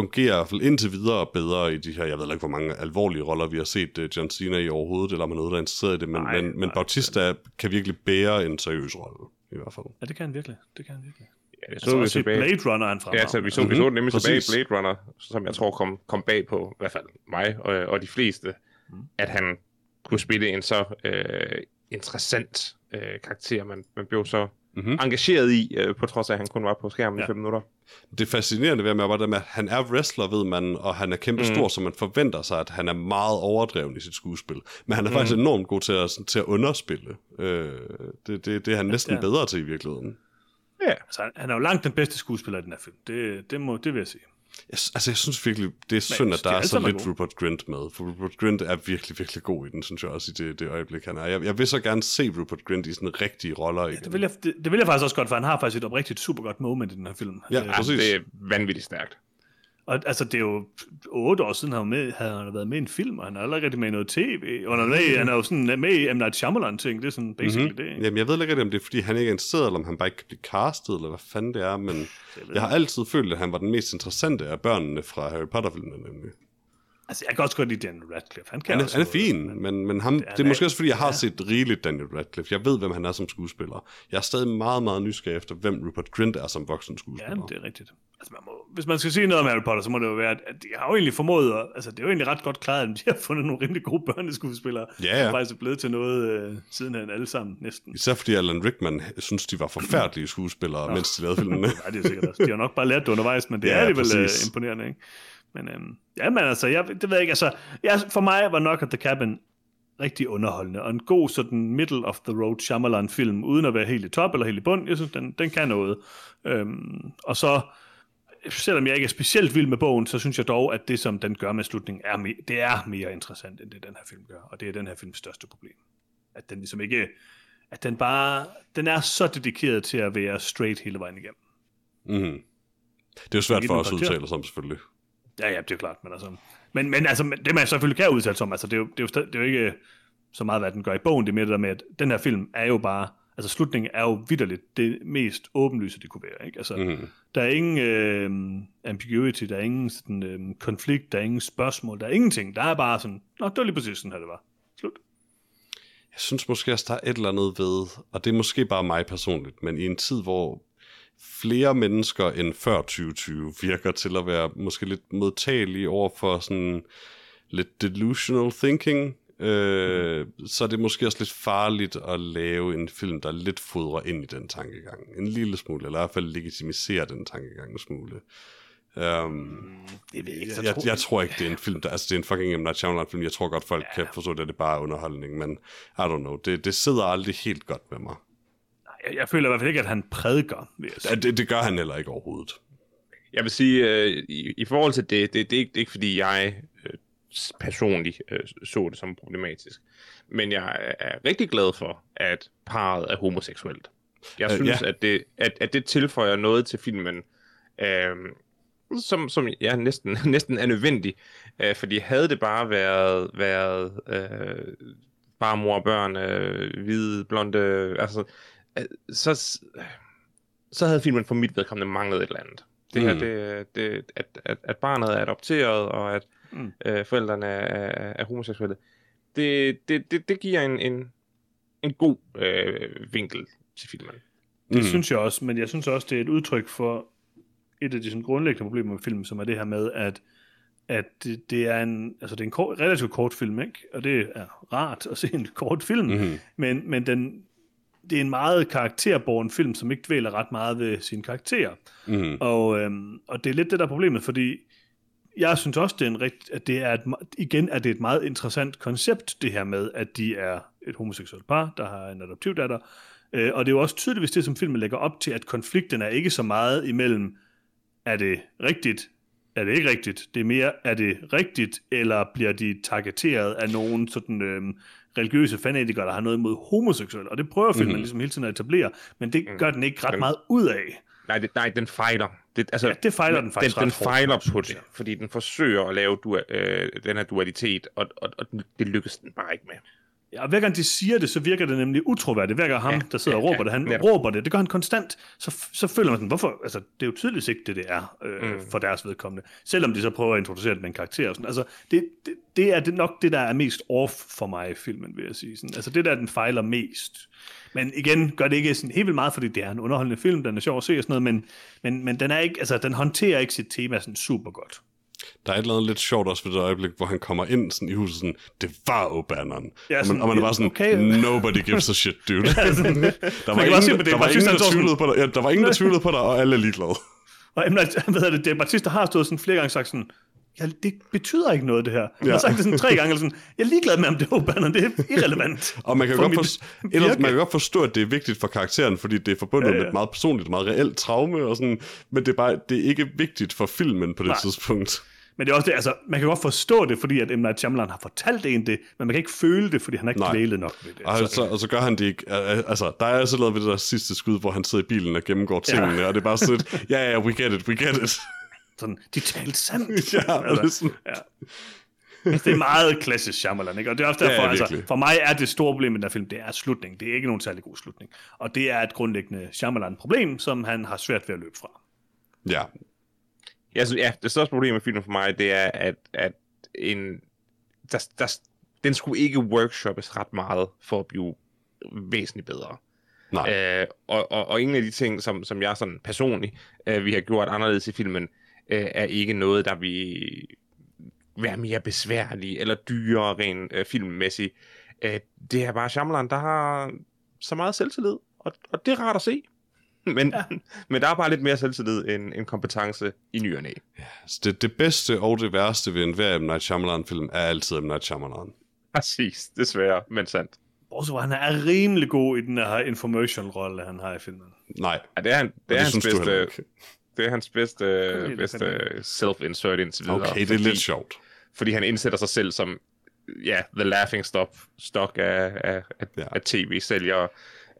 fungerer i hvert fald indtil videre bedre i de her, jeg ved ikke, hvor mange alvorlige roller vi har set uh, John Cena i overhovedet, eller om han er noget, der er interesseret i det, men, Nej, men, men nej. Bautista kan virkelig bære en seriøs rolle, i hvert fald. Ja, det kan han virkelig. Det kan han virkelig. Ja, det Altså, så vi også i tilbage. Blade Runner er han Ja, fremragende. så vi så, vi så Mhm, nemlig tilbage i præcis. Blade Runner, som jeg tror kom, kom bag på, i hvert fald mig og, og de fleste, Mhm. at han kunne spille en så øh, interessant øh, karakter, man, man blev så Mhm. engageret i, øh, på trods af, at han kun var på skærmen Ja. i fem minutter. Det fascinerende ved ham er bare det med, at han er wrestler, ved man, og han er kæmpe Mm. stor, så man forventer sig, at han er meget overdreven i sit skuespil. Men han er Mm. faktisk enormt god til at, sådan, til at underspille. Øh, det, det, det er han næsten det er han. bedre til i virkeligheden. Ja, Altså, han- han er jo langt den bedste skuespiller i den her film. Det, det, må, det vil jeg sige. Jeg, altså, jeg synes virkelig, det er synd, at de der er er så lidt gode. Rupert Grint med. For Rupert Grint er virkelig, virkelig god i den, synes jeg også, i det, det øjeblik, han er. Jeg, jeg vil så gerne se Rupert Grint i sådan rigtige roller igen. Det vil, jeg, det, det vil jeg faktisk også godt, for han har faktisk et oprigtigt super godt moment i den her film. Ja, Øh, præcis. det er vanvittigt stærkt. Og altså, det er jo otte år siden, han, med, havde han været med i en film, og han er aldrig rigtig med i noget tv. Og han er, med, han er jo sådan med i M. Night Shyamalan-ting. Det er sådan basically Mhm. mm-hmm. det. Jamen, jeg ved ikke rigtig, om det er, fordi han ikke er interesseret, eller om han bare ikke kan blive castet, eller hvad fanden det er, men ved jeg har altid følt, at han var den mest interessante af børnene fra Harry Potter-filmene, nemlig. Altså, jeg kan også godt lide Daniel Radcliffe. Han, kan Han er, også han er fin, men- men, men ham, det, han det er måske også, fordi jeg har ja. set rigeligt Daniel Radcliffe. Jeg ved, hvem han er som skuespiller. Jeg er stadig meget, meget nysgerrig efter, hvem Rupert Grint er som voksen Ja, skuespiller. det er rigtigt. Altså, man må, hvis man skal sige noget om Harry Potter, så må det jo være, at- de har jo egentlig formået, at, altså det er jo egentlig ret godt klaret, at de har fundet nogle rimelig gode børneskuespillere, Ja, ja. som faktisk er blevet til noget øh, sidenhen alle sammen næsten. Især fordi Alan Rickman synes, de var forfærdelige skuespillere, mens de lavede filmene. Nej, det er sikkert også. De har nok bare lært det undervejs, men det Ja, ja, er alligevel øh, præcis. imponerende, ikke? Men øhm, ja, men altså, jeg, det ved jeg ikke, altså, jeg, for mig var nok at The Cabin rigtig underholdende, og en god sådan middle of the road Shyamalan film, uden at være helt i top eller helt i bund, jeg synes, den, den kan noget. Øhm, og så, selvom jeg ikke er specielt vild med bogen, så synes jeg dog, at det, som den gør med slutningen, er, me- det er mere interessant, end det den her film gør, og det er den her films største problem. At den ligesom ikke, at den bare, den er så dedikeret til at være straight hele vejen igennem. Mm. Det er jo svært for os at udtale os om, selvfølgelig. Ja, ja, det er klart, men altså... Men, men altså, det man selvfølgelig kan udtale sig om, altså, det er, jo, det, er jo, stadig- det er jo ikke så meget, hvad den gør i bogen, det er mere det der med, at den her film er jo bare... Altså, slutningen er jo vidderligt det mest åbenlyse, det kunne være, ikke? Altså, Mm. der er ingen øh, ambiguity, der er ingen sådan, øh, konflikt, der er ingen spørgsmål, der er ingenting. Der er bare sådan, nå, det var lige præcis sådan her, det var. Slut. Jeg synes måske også, der er et eller andet ved, og det er måske bare mig personligt, men i en tid, hvor flere mennesker end før 2020 virker til at være måske lidt modtagelige over for sådan lidt delusional thinking, øh, så er det måske også lidt farligt at lave en film, der lidt fodrer ind i den tankegang. En lille smule, eller i hvert fald legitimiserer den tankegang en smule. Um, Det ved jeg ikke. jeg, jeg, jeg tror ikke, det er en film, der, altså det er en fucking M. Night Shyamalan film. Jeg tror godt, folk ja. kan forstå, at det er bare underholdning, men I don't know. Det, det sidder aldrig helt godt med mig. Jeg, jeg føler i hvert fald ikke, at han prædiker. Ja, det, det gør han heller ikke overhovedet. Jeg vil sige, øh, i, i forhold til det, det, det, er ikke, det er ikke fordi, jeg øh, personligt øh, så det som problematisk. Men jeg er rigtig glad for, at parret er homoseksuelt. Jeg Øh, synes, ja. at, det, at, at det tilføjer noget til filmen, øh, som, som ja, næsten, næsten er nødvendigt. Øh, fordi havde det bare været, været øh, bare mor og børn, øh, hvide, blonde, altså, så, så havde filmen for mit vedkommende manglet et eller andet. Det her, Mm. det, det, at, at, at barnet er adopteret, og at Mm. mm. øh, forældrene er, er, homoseksuelle, det, det, det, det giver en, en, en god øh, vinkel til filmen. Det mm. synes jeg også, men jeg synes også, det er et udtryk for et af de sådan, grundlæggende problemer med filmen, som er det her med, at, at det, det er en, altså det er en kort, relativt kort film, ikke? og det er rart at se en kort film, Mhm. men, men den, det er en meget karakterborgen film, som ikke dvæler ret meget ved sine karakterer. Mm. Og, øhm, og det er lidt det, der er problemet, fordi jeg synes også, det er en rigt, at det er et, igen er det et meget interessant koncept, det her med, at de er et homoseksuelt par, der har en adoptivdatter. Øh, og det er jo også tydeligvis det, som filmen lægger op til, at konflikten er ikke så meget imellem, er det rigtigt, er det ikke rigtigt? Det er mere, er det rigtigt, eller bliver de targeteret af nogen sådan øhm, religiøse fanatikere, der har noget imod homoseksuelle? Og det prøver filmen mm. ligesom hele tiden at etablere, men det gør den ikke ret meget ud af. Nej, det, nej den fejler. Det, altså, Ja, det fejler den faktisk Den, den fejler jeg. det, fordi den forsøger at lave du, øh, den her dualitet, og, og, og det lykkes den bare ikke med. Ja, og hver gang de siger det, så virker det nemlig utroværdigt. Hver gang ham, ja, der sidder og ja, råber det, han netop. råber det. Det gør han konstant. Så, så føler man sådan, hvorfor? Altså, det er jo tydeligvis ikke det, det er øh, mm. for deres vedkommende. Selvom de så prøver at introducere det med en karakter. Og sådan. Altså, det, det, det er det nok det, der er mest off for mig i filmen, vil jeg sige. Sådan. Altså, det der, den fejler mest. Men igen, gør det ikke sådan helt vildt meget, fordi det er en underholdende film, den er sjov at se og sådan noget, men, men, men den, er ikke, altså, den håndterer ikke sit tema sådan super godt. Der er et eller andet lidt sjovt også ved det øjeblik, hvor han kommer ind sådan i huset sådan, det var O'Bannon. Ja, og, man, og man er bare sådan, okay. nobody gives a shit, dude. der, var ingen, det, der, var ingen, der tvivlede på dig. Ja, der var ingen, der tvivlede på dig, og alle er ligeglade. Og jamen, hvad hedder det, Dave Bautista har stået sådan flere gange sagt sådan, ja, det betyder ikke noget, det her. Ja. har sagt det sådan tre gange, eller sådan, jeg er ligeglad med, om det er O'Bannon, det er irrelevant. Og man kan, For godt forstå, ellers, man kan godt forstå, at det er vigtigt for karakteren, fordi det er forbundet ja, ja. med et meget personligt, meget reelt traume, og sådan, men det er, bare, det er ikke vigtigt for filmen på det Nej. tidspunkt. Men det er også det, altså, man kan godt forstå det, fordi at M. Night Shyamalan har fortalt en det, men man kan ikke føle det, fordi han har ikke kvælet nok ved det. Og så, og så gør han det ikke. Al- Altså, der er altså lavet ved det der sidste skud, hvor han sidder i bilen og gennemgår tingene, ja. og det er bare sådan lidt, ja, ja, we get it, we get it. sådan, de talte sandt. ja, og det er sådan, ja. Altså, det er meget klassisk Shyamalan, ikke? Og det er også derfor, ja, altså, for mig er det store problem med den her film, det er slutningen. Det er ikke nogen særlig god slutning. Og det er et grundlæggende Shyamalan-problem, som han har svært ved at løbe fra. ja, Jeg synes, ja, det største problem med filmen for mig, det er, at, at en, der, der, den skulle ikke workshoppes ret meget for at blive væsentligt bedre. nej. Øh, og, og, og ingen af de ting, som, som jeg sådan personligt, øh, vi har gjort anderledes i filmen, øh, er ikke noget, der vil være mere besværlige eller dyrere rent øh, filmmæssigt. Øh, det er bare Shyamalan, der har så meget selvtillid, og, og det er rart at se. Men, ja. men der er bare lidt mere selvtillid end, end kompetence i ny og næ. Altså, Det, det bedste og det værste ved enhver M. Night Shyamalan-film er altid M. Night Shyamalan. Præcis, desværre, men sandt. Bortset fra, han er rimelig god i den her infomercial-rolle, han har i filmen. Nej, Ja, det er, han, det er det hans synes bedste, det er hans bedste, det bedste self-insert indtil videre. Okay, det er fordi- lidt sjovt. fordi han indsætter sig selv som ja, the laughing stock, stock af, af, af, Ja. ja. af tv-sælgere.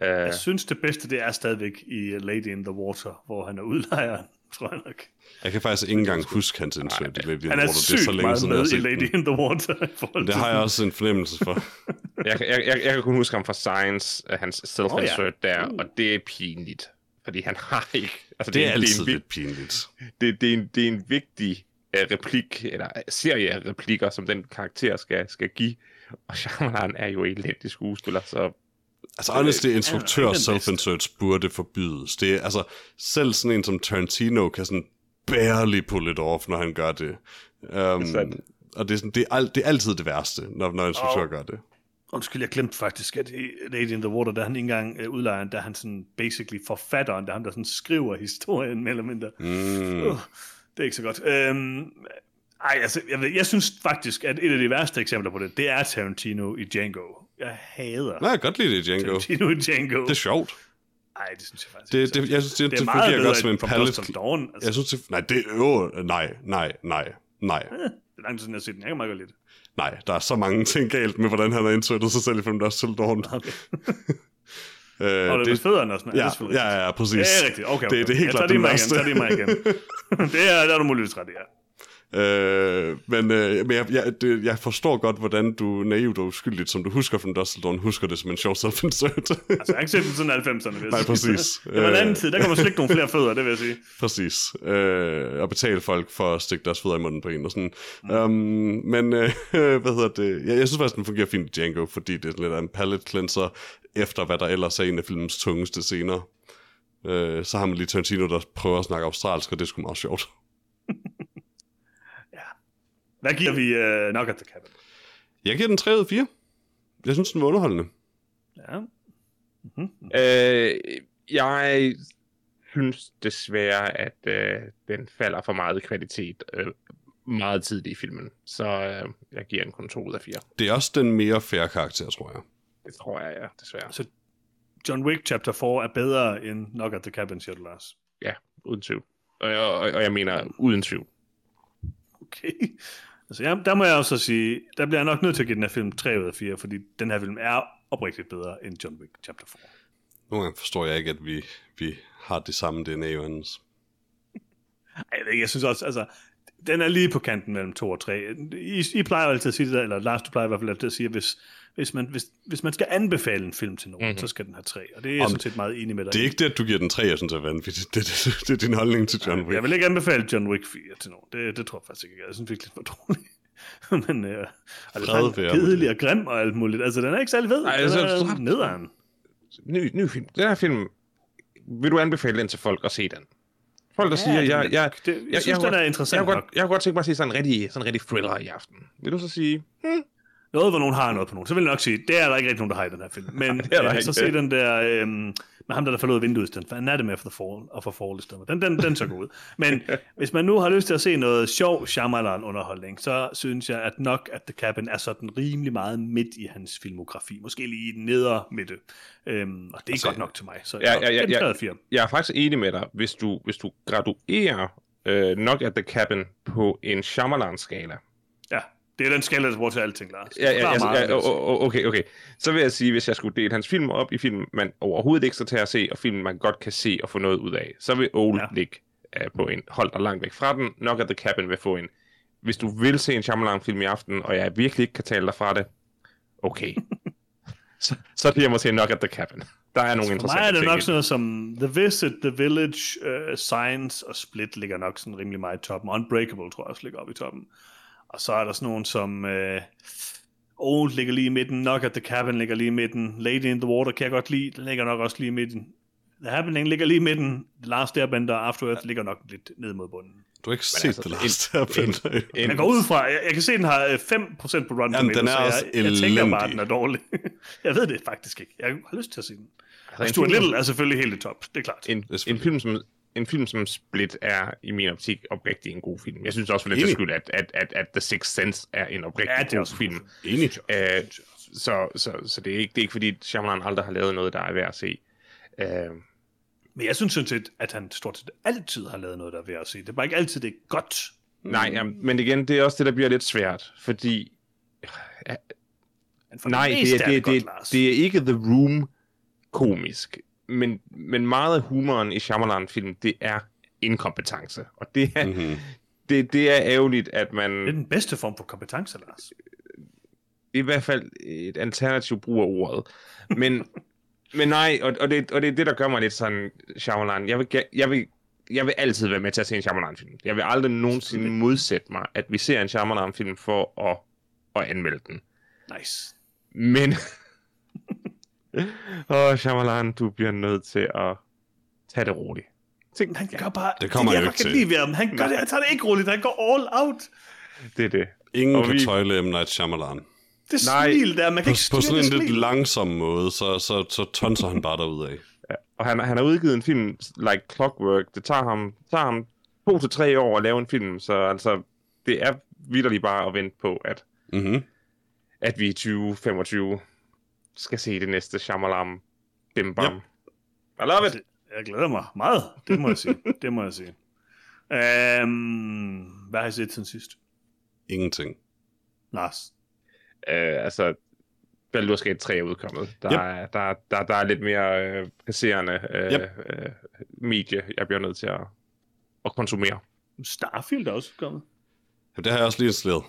Uh, Jeg synes, det bedste, det er stadigvæk i Lady in the Water, hvor han er udlejeren, tror jeg nok. Jeg kan faktisk ikke engang huske hans insert i Lady in Han the er Water. Det er så sygt længe meget siden, med i Lady in the Water. Det har jeg også en fornemmelse for. jeg, jeg, jeg, jeg kan kun huske ham fra Science, uh, hans self-insert oh, ja. der, og det er pinligt. Fordi han har ikke... Altså, Det er en, altid det er en, lidt pinligt. det, det, er en, det er en vigtig uh, replik, eller uh, serie af replikker, som den karakter skal, skal give. Og Shyamalan er jo elendig skuespiller, så Altså, honestly, instruktør self-inserts burde forbydes. Det er, altså, selv sådan en som Tarantino kan sådan barely pull it off, når han gør det. Um, sandt. og det er, sådan, det, er al, det er altid det værste, når, når en instruktør Og- gør det. Undskyld, jeg glemte faktisk, at Lady in the Water, der er han ikke engang uh, udlejeren, der er han sådan basically forfatteren, der er ham, der sådan skriver historien, mere eller mindre. Mm. Uh, det er ikke så godt. Øhm, ej, altså, jeg, jeg synes faktisk, at et af de værste eksempler på det, det er Tarantino i Django. Jeg hader Nej, jeg kan godt lide det, Django. Tarantino i Django. Det er sjovt. Ej, det synes jeg faktisk Det, det, jeg synes, det, det, det er det meget fungerer godt som en palette. Till Dawn. Altså, Jeg synes, det, nej, det, jo, nej, nej, nej, nej. det er lang tid siden, jeg har set den. Jeg kan meget godt lide det. Nej, der er så mange ting galt med, hvordan han har indtøjtet sig selv i Film Dust Till Dawn. Okay. Øh, Og det med fødderne og sådan noget. ja, det er ja, ja, præcis. Ja, det er rigtigt. Okay, okay. Det, det er helt Jeg klart den det værste. igen, tager det med igen. det er, der er du muligvis ret, ja. Øh, men øh, men jeg, jeg, det, jeg forstår godt, hvordan du naivt og uskyldigt, som du husker fra Dustle Dawn, husker det som en sjov self-insert. Altså, jeg har ikke set den siden 90'erne, vil jeg Nej, præcis. Det var en anden Øh. tid, der kan man slikke nogle flere fødder, det vil jeg sige. Præcis. Øh, og betale folk for at stikke deres fødder i munden på en og sådan. Mm. Um, men øh, hvad hedder det? Jeg, jeg synes faktisk, den fungerer fint i Django, fordi det er lidt af en palette cleanser, efter hvad der ellers er en af filmens tungeste scener. Øh, så har man lige Tarantino, der prøver at snakke australsk, og det er sgu meget sjovt. Hvad giver vi uh, Knock at the Cabin? Jeg giver den 3 ud af 4. Jeg synes, den var underholdende. Ja. Øh, jeg synes desværre, at øh, den falder for meget i kvalitet øh, meget tidligt i filmen. Så øh, jeg giver den kun 2 ud af 4. Det er også den mere fair karakter, tror jeg. Det tror jeg, ja, desværre. Så John Wick Chapter 4 er bedre end Knock at the Cabin, siger du, Lars. Ja, uden tvivl. Og, og, og jeg mener uden tvivl. Okay. Altså, ja, der må jeg også sige, der bliver jeg nok nødt til at give den her film 3 ud af 4, fordi den her film er oprigtigt bedre end John Wick Chapter 4. Nogle gange forstår jeg ikke, at vi, vi har det samme DNA. Ej, jeg, jeg synes også, altså, den er lige på kanten mellem 2 og 3. I, I plejer altid at sige det der, eller Lars, du plejer i hvert fald altid at sige, at hvis, hvis, man, hvis, hvis man skal anbefale en film til nogen, Mhm. mm-hmm. så skal den have 3. Og det er jeg Om- sådan set meget enig med dig Det er ikke det, at du giver den 3, jeg synes er vanvittigt. Det, det, det, det er din holdning til John Wick. Jeg vil ikke anbefale John Wick 4 til nogen. Det, det tror jeg faktisk ikke. Jeg synes virkelig, den var dårlig. Men øh, det Fred er kedelig og grim og alt muligt. Altså, den er ikke særlig ved. Ej, den altså, er så- nederen. Ny, ny film. Den her film, vil du anbefale den til folk at se den? Folk, der ja, siger, jeg, jeg, det, jeg, jeg synes, jeg den er interessant jeg, nok. godt, jeg kunne godt tænke mig at se sådan en rigtig, sådan en rigtig thriller i aften. Vil du så sige, Noget, hvor nogen har noget på nogen. Så vil jeg nok sige, det er der ikke rigtig nogen, der har i den her film. Men der øh, så se den der, øh, med ham, der, der faldt ud af vinduet for Anatomy of the Fall, og for Fall. Den, den, den så god ud. Men hvis man nu har lyst til at se noget sjov Shyamalan-underholdning, så synes jeg, at nok at The Cabin er sådan rimelig meget midt i hans filmografi. Måske lige i den nedre midte. Øhm, og det er altså, godt nok til mig. Så Ja, ja, ja, den ja. fire. jeg er faktisk enig med dig, hvis du, hvis du graduerer øh, Knock at the Cabin på en Shyamalan-skala. Det er den skala, der bruger til alting, Lars. Ja, ja, Forklar ja, meget, ja, okay, okay. Så vil jeg sige, hvis jeg skulle dele hans film op i film, man overhovedet ikke skal tage at se, og film, man godt kan se og få noget ud af, så vil Old Ja. ligge uh, på en hold der langt væk fra den. Knock at the Cabin vil få en, hvis du vil se en Shyamalan-film i aften, og jeg virkelig ikke kan tale dig fra det, okay. så, så bliver jeg måske Knock at the Cabin. Der er nogle For mig interessante er det ting nok sådan noget som The Visit, The Village, uh, Science og Split ligger nok sådan rimelig meget i toppen. Unbreakable tror jeg også ligger oppe i toppen. Og så er der sådan nogen som uh, Old ligger lige i midten, Knock at the Cabin ligger lige i midten, Lady in the Water kan jeg godt lide, den ligger nok også lige i midten. The Happening ligger lige i midten, The Last Airbender og After Earth ligger nok lidt ned mod bunden. Du har ikke set altså, The Last Airbender. En, Jeg går ud fra, jeg, jeg kan se, at den har øh, 5% på Rotten Jamen, den Tomatoes, er så også jeg, jeg tænker bare, at den er dårlig. jeg ved det faktisk ikke. Jeg har lyst til at se den. altså, Stuart film- Little er selvfølgelig helt i top, det er klart. en, er en, film som, en film som Split er i min optik oprigtig en god film. Jeg synes også for den skyld, at, at, at, at The Sixth Sense er en oprigtig Ja, det er god film. Enig. Øh, så, så, så det er ikke, det er ikke fordi Shyamalan aldrig har lavet noget, der er værd at se. Øh, Men jeg synes sådan set, at han stort set altid har lavet noget, der er værd at se. Det er bare ikke altid, det er godt. nej, ja, men igen, det er også det, der bliver lidt svært, fordi Men for nej, det er, det, godt, det, Lars. det er ikke The Room komisk, men, men meget af humoren i Shyamalan-film, det er inkompetence, og det er, Mm-hmm. det, det er ærgerligt, at man... det er den bedste form for kompetence, Lars. i hvert fald et alternativ brug af ordet. Men, men nej, og, og, det, og det er det, der gør mig lidt sådan, Shyamalan. Jeg vil, jeg vil, jeg vil altid være med til at se en Shyamalan-film. Jeg vil aldrig nogensinde modsætte mig, at vi ser en Shyamalan-film for at, at anmelde den. Nice. Men... Åh, oh, Shyamalan, du bliver nødt til at tage det roligt. Tænk, Han gør bare... Det kommer det, han jeg jo ikke kan til. lide ved ham. Han, gør det, han tager det ikke roligt. Han går all out. det er det. Ingen Og kan vi- tøjle M. Night Shyamalan. Det Nej. smil der, man kan På, ikke på styre sådan en lidt smil. langsom måde, så, så, så tonser han bare derud af. Ja. Og han, han har udgivet en film, like Clockwork. Det tager ham, tager ham to til tre år at lave en film, så altså, det er vidderligt bare at vente på, at, Mm-hmm. at vi i 2025 skal se det næste Shyamalan Bim Bam. Yep. I love it! Jeg glæder mig meget. Det må jeg sige. Det må jeg sige. Um, hvad har I set siden sidst? Ingenting. Lars. Uh, altså, Baldur's Gate 3 er udkommet. Der, Yep. er, der, der, der er lidt mere øh, passerende øh, Yep. øh, medie, jeg bliver nødt til at, at konsumere. Starfield er også kommet. Jamen, det har jeg også lige installeret.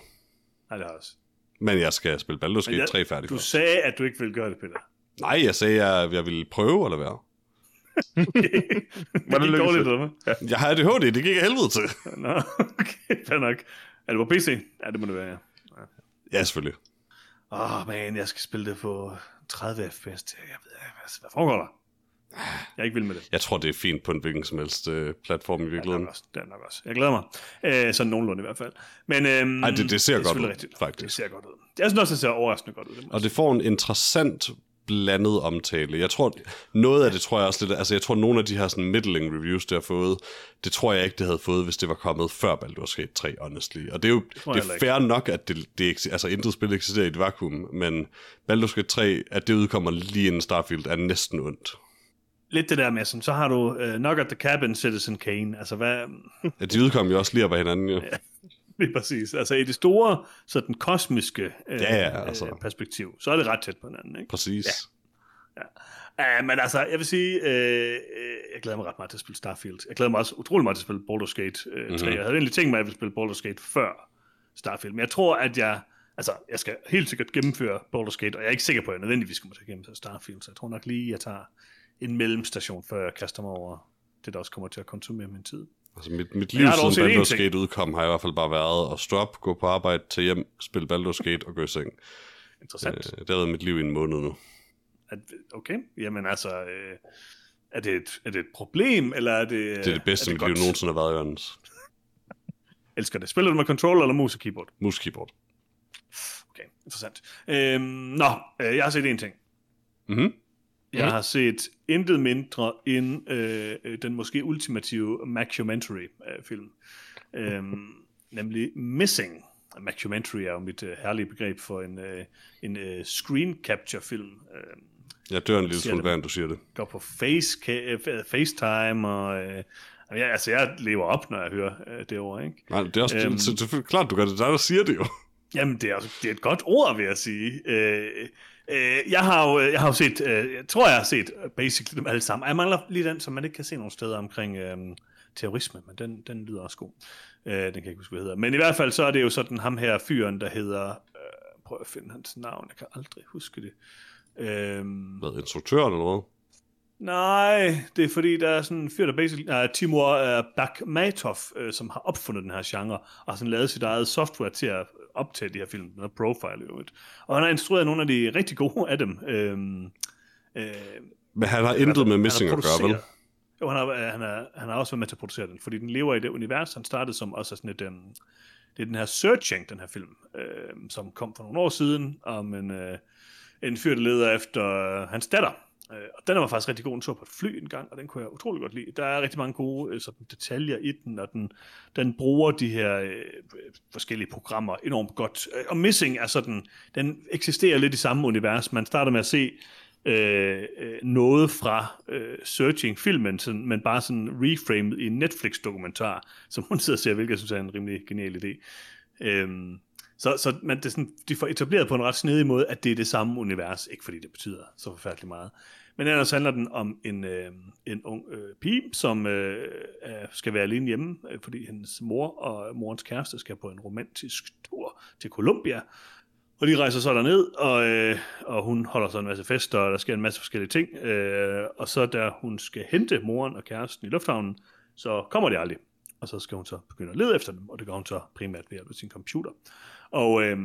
Nej, det har jeg også. Men jeg skal spille Baldur's Gate jeg- 3 færdig Du først. sagde, at du ikke ville gøre det, Peter. Nej, jeg sagde, at jeg ville prøve at lade være. det det gik lykkedes dårligt, det? eller hvad? Jeg har ADHD, det gik af helvede til. Nå, okay, fair nok. Er det på PC? Ja, det må det være, ja. Ja, selvfølgelig. Åh, oh, man, jeg skal spille det på 30 fps. til. Jeg ved ikke, hvad, hvad foregår der? Jeg er ikke vild med det. Jeg tror, det er fint på en hvilken som helst øh, platform i Det virkeligheden. også. Det er nok også. Jeg glæder mig. Øh, sådan nogenlunde i hvert fald. Men, øhm, Ej, det- det ser er godt ud, rigtigt. faktisk. Det ser godt ud. Jeg synes også, det ser overraskende godt ud. Det Og det får en interessant blandet omtale. Jeg tror, noget af det tror jeg også lidt, altså jeg tror, nogle af de her sådan middling reviews, det har fået, det tror jeg ikke, det havde fået, hvis det var kommet før Baldur's Gate 3, honestly. Og det er jo det jeg er fair nok, at det, det altså intet spil eksisterer i et vakuum, men Baldur's Gate 3, at det udkommer lige inden Starfield, er næsten ondt. Lidt det der med, sådan, så har du uh, Knock at the Cabin, Citizen Kane. Altså, hvad... Ja, de udkom jo også lige op af hinanden, jo. Lige præcis. Altså, i det store, sådan kosmiske uh, Ja, ja, altså. perspektiv, så er det ret tæt på hinanden, ikke? Præcis. Ja. Uh, men altså, jeg vil sige, uh, jeg glæder mig ret meget til at spille Starfield. Jeg glæder mig også utrolig meget til at spille Baldur's Gate uh, 3. Mhm. Mm-hmm. Jeg havde egentlig tænkt mig, at jeg ville spille Baldur's Gate før Starfield, men jeg tror, at jeg, altså, jeg skal helt sikkert gennemføre Baldur's Gate, og jeg er ikke sikker på, at jeg nødvendigvis kommer til at gennemføre Starfield, så jeg tror nok lige, at jeg tager en mellemstation, før jeg kaster mig over det, der også kommer til at konsumere min tid. Altså mit, mit liv siden Baldur's. Gate udkom, har i hvert fald bare været at stå op, gå på arbejde, tage hjem, spille Baldur's Gate og gå i seng. Interessant. Øh, det har været mit liv i en måned nu. At, okay, jamen altså, øh, er, det et, er det et problem, eller er det... Det er det bedste, mit liv nogensinde har været, Jørgens. Elsker det. Spiller du med controller eller mus og keyboard? Mus keyboard. Okay, interessant. Øhm, nå, øh, jeg har set en ting. Mhm. Jeg Mhm. har set intet mindre end øh, øh, den måske ultimative mockumentary-film. øhm, nemlig Missing. Mockumentary er jo mit øh, herlige begreb for en, øh, en øh, screen capture-film. Øh, Jeg dør en lille smule hver, du siger det. går på face, øh, FaceTime, og øh, jeg, altså, jeg lever op, når jeg hører øh, det ord, ikke? Nej, det er også Øhm. det, selvfølgelig klart, du gør det. Er dig, der siger det jo. Jamen, det er, det er et godt ord, vil jeg sige. Øh, øh, jeg, har jo, jeg har jo set, øh, jeg tror, jeg har set øh, basically dem alle sammen. Jeg mangler lige den, som man ikke kan se nogen steder omkring øh, terrorisme, men den, den lyder også god. Øh, den kan jeg ikke huske, hvad hedder. Men i hvert fald, så er det jo sådan ham her fyren, der hedder... Øh, prøv at finde hans navn, jeg kan aldrig huske det. Øh, Hvad, instruktøren eller hvad? Nej, det er fordi, der er sådan en fyr, der basically... Uh, Timur uh, Bakhmatov, uh, som har opfundet den her genre, og har sådan lavet sit eget software til at optage de her film, den her profile i øvrigt. Og han har instrueret nogle af de rigtig gode af dem. Øhm, øh, Men han har intet med Missing at gøre, vel? Jo, han har, han, har, han har også været med til at producere den, fordi den lever i det univers, han startede som også sådan et... Um, det er den her Searching, den her film, øh, som kom for nogle år siden, om en, øh, en fyr, der leder efter øh, hans datter. Øh, og den var faktisk rigtig god. en tur på et fly en gang, og den kunne jeg utrolig godt lide. Der er rigtig mange gode øh, sådan, detaljer i den, og den, den bruger de her øh, forskellige programmer enormt godt. Øh, og Missing er sådan, den eksisterer lidt i samme univers. Man starter med at se øh, øh, noget fra øh, Searching-filmen, sådan, men bare sådan reframed i en Netflix-dokumentar, som hun sidder og ser, hvilket jeg synes er en rimelig genial idé. Øhm, så så man, det er sådan, de får etableret på en ret snedig måde, at det er det samme univers, ikke fordi det betyder så forfærdeligt meget. Men ellers handler den om en, øh, en ung øh, pige, som øh, skal være alene hjemme, øh, fordi hendes mor og morens kæreste skal på en romantisk tur til Colombia. Og de rejser så derned, og, øh, og hun holder så en masse fester, og der sker en masse forskellige ting. Øh, og så da hun skal hente moren og kæresten i lufthavnen, så kommer de aldrig. Og så skal hun så begynde at lede efter dem, og det gør hun så primært ved at sin computer. Og øh,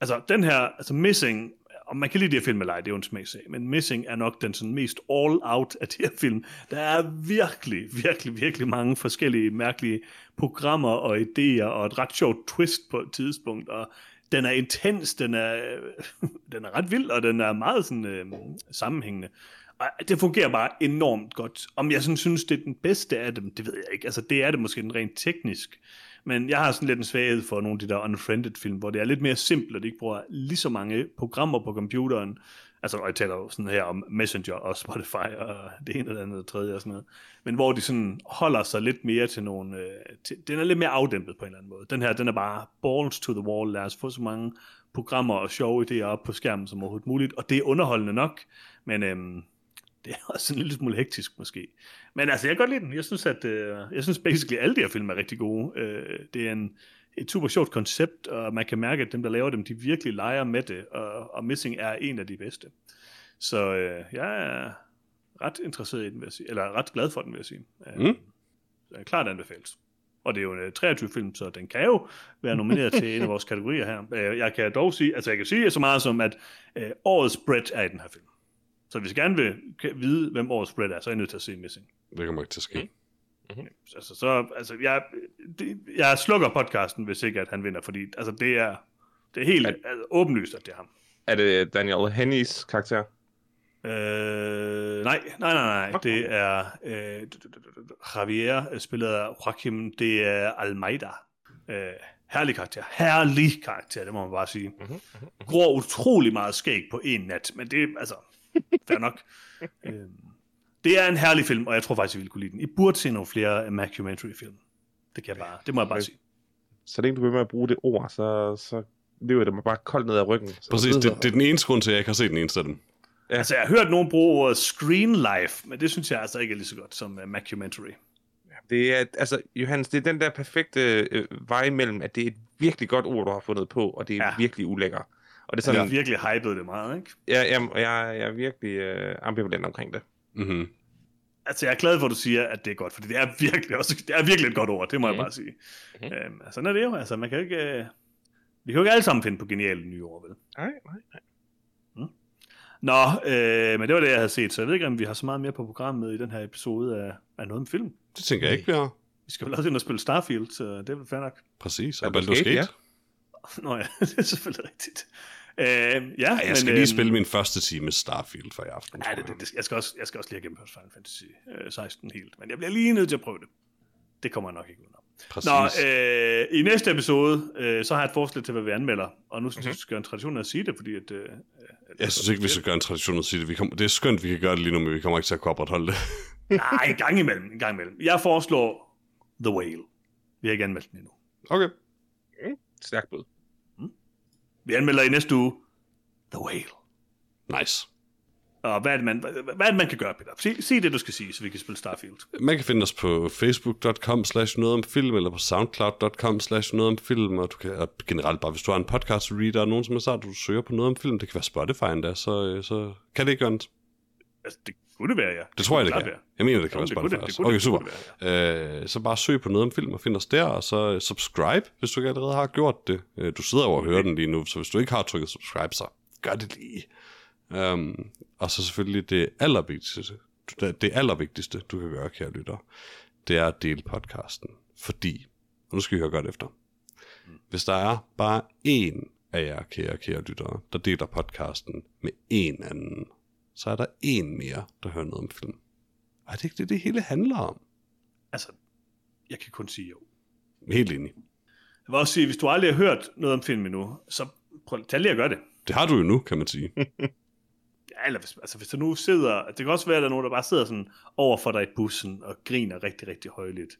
altså den her, altså Missing, og man kan lide de her film eller ej, det er jo en smagsag, men Missing er nok den sådan mest all out af de her film. Der er virkelig, virkelig, virkelig mange forskellige mærkelige programmer og idéer, og et ret sjovt twist på et tidspunkt, og den er intens, den er, den er ret vild, og den er meget sådan øh, sammenhængende. Og det fungerer bare enormt godt. Om jeg sådan synes, det er den bedste af dem, det ved jeg ikke. Altså, det er det måske den rent teknisk. Men jeg har sådan lidt en svaghed for nogle af de der unfriended film, hvor det er lidt mere simpelt, og de ikke bruger lige så mange programmer på computeren. Altså, og jeg taler jo sådan her om Messenger og Spotify og det ene eller andet og tredje og sådan noget. Men hvor de sådan holder sig lidt mere til nogle... Øh, til, den er lidt mere afdæmpet på en eller anden måde. Den her, den er bare balls to the wall. Lad os få så mange programmer og sjove idéer op på skærmen som overhovedet muligt, og det er underholdende nok, men Øh, det er også en lille smule hektisk måske. Men altså, jeg kan godt lide den. Jeg synes, at øh, jeg synes basically, alle de her film er rigtig gode. Øh, det er en, et super sjovt koncept, og man kan mærke, at dem, der laver dem, de virkelig leger med det, og, og Missing er en af de bedste. Så øh, jeg er ret interesseret i den, vil jeg sige. Eller ret glad for den, vil jeg sige. Øh, Mm. Så jeg klart anbefales. Og det er jo en øh, 23-film, så den kan jo være nomineret til en af vores kategorier her. Øh, Jeg kan dog sige, altså jeg kan sige så meget som, at øh, årets Brett er i den her film. Så hvis jeg gerne vil vide, hvem årets Brett er, så er jeg nødt til at se Missing. Det kommer ikke til at ske. Altså, så, altså jeg, det, jeg slukker podcasten, hvis ikke at han vinder, fordi altså, det er, det er helt At- altså, åbenlyst, at det er ham. Er det Daniel Hennys karakter? Øh, nej, nej, nej, nej. Det er øh, Javier, spillet af Joaquim de Almeida. Øh, herlig karakter. Herlig karakter, det må man bare sige. Mhm, Gror utrolig meget skæg på en nat, men det er altså, fair nok. øh, det er en herlig film, og jeg tror faktisk, jeg ville kunne lide den. I burde se nogle flere mockumentary-film. Det kan jeg bare, det må jeg bare Okay. sige. Så længe du bliver med at bruge det ord, så, så løber det mig bare koldt ned ad ryggen. Så Præcis, det, det er den eneste grund til, at jeg ikke har set den eneste af dem. Ja. Altså, jeg har hørt nogen bruge ordet screen life, men det synes jeg altså ikke er lige så godt som uh, mockumentary. Det er, altså, Johannes, det er den der perfekte øh, vej mellem, at det er et virkelig godt ord, du har fundet på, og det er Ja. ja. virkelig ulækker. Og det er Så sådan, jeg har virkelig hypet det meget, ikke? jeg, jeg, jeg, jeg er virkelig øh, ambivalent omkring det. Mm-hmm. Altså, jeg er glad for, at du siger, at det er godt, fordi det er virkelig, også, det er virkelig et godt ord, det må jeg Mhm. bare sige. Mhm. Øhm, altså, sådan er det jo. Altså, man kan ikke... Øh... Vi kan jo ikke alle sammen finde på geniale nye ord, vel? Nej, nej, nej. Nå, øh, men det var det, jeg havde set, så jeg ved ikke, om vi har så meget mere på programmet i den her episode af, af noget om film. Det tænker jeg ikke, vi har. Vi skal vel også ind og spille Starfield, så det er vel fair nok. Præcis, Ja, og Baldur's Gate, Nå ja, det er selvfølgelig rigtigt. Øh, ja, Ja, jeg skal men, lige øhm, spille min første time Starfield for i aften. Ja, tror det, jeg. det, det, jeg, skal også, jeg skal også lige have gennemført Final Fantasy øh, 16 helt, men jeg bliver lige nødt til at prøve det. Det kommer jeg nok ikke udenom. Præcis. Nå, øh, i næste episode, øh, så har jeg et forslag til, hvad vi anmelder, og nu synes jeg, Mhm. vi skal gøre en tradition af at sige det, fordi at... Øh, Jeg synes ikke, vi skal gøre en tradition at sige det. Vi kommer, det er skønt, vi kan gøre det lige nu, men vi kommer ikke til at kunne opretholde det. nej, en gang imellem, en gang imellem. Jeg foreslår The Whale. Vi har ikke anmeldt den endnu. Okay. Stærk bud. Vi anmelder i næste uge The Whale. Nice. Og hvad er det, man, hvad, er det, man kan gøre, Peter? Sig, sig det, du skal sige, så vi kan spille Starfield. Man kan finde os på facebook.com slash noget om film, eller på soundcloud.com slash noget om film, og du kan og generelt bare, hvis du har en podcast reader, og nogen som er sagt, du søger på noget om film, det kan være Spotify endda, så, øh, så kan det ikke gøre. Altså, det kunne det være, ja. Det tror jeg, det kan. være. Jeg mener, det kan Jo, være det Spotify det- det også. Okay, det- super. det kunne Øh, så bare søg på noget om film og find os der, og så øh, subscribe, hvis du ikke allerede har gjort det. Øh, Du sidder over og hører den lige nu, så hvis du ikke har trykket subscribe, så gør det lige. Um, og så selvfølgelig det allervigtigste, det, det allervigtigste, du kan gøre, kære lytter, det er at dele podcasten. Fordi, og nu skal I høre godt efter, hvis der er bare én af jer, kære, kære lyttere, der deler podcasten med en anden, så er der en mere, der hører noget om film. Og er det ikke det, det hele handler om? Altså, jeg kan kun sige jo. Helt enig. Jeg vil også sige, hvis du aldrig har hørt noget om film endnu, så prøv tag lige at gøre det. Det har du jo nu, kan man sige. Ja, eller hvis, altså hvis der nu sidder, det kan også være, at der er nogen, der bare sidder sådan over for dig i bussen og griner rigtig, rigtig højligt.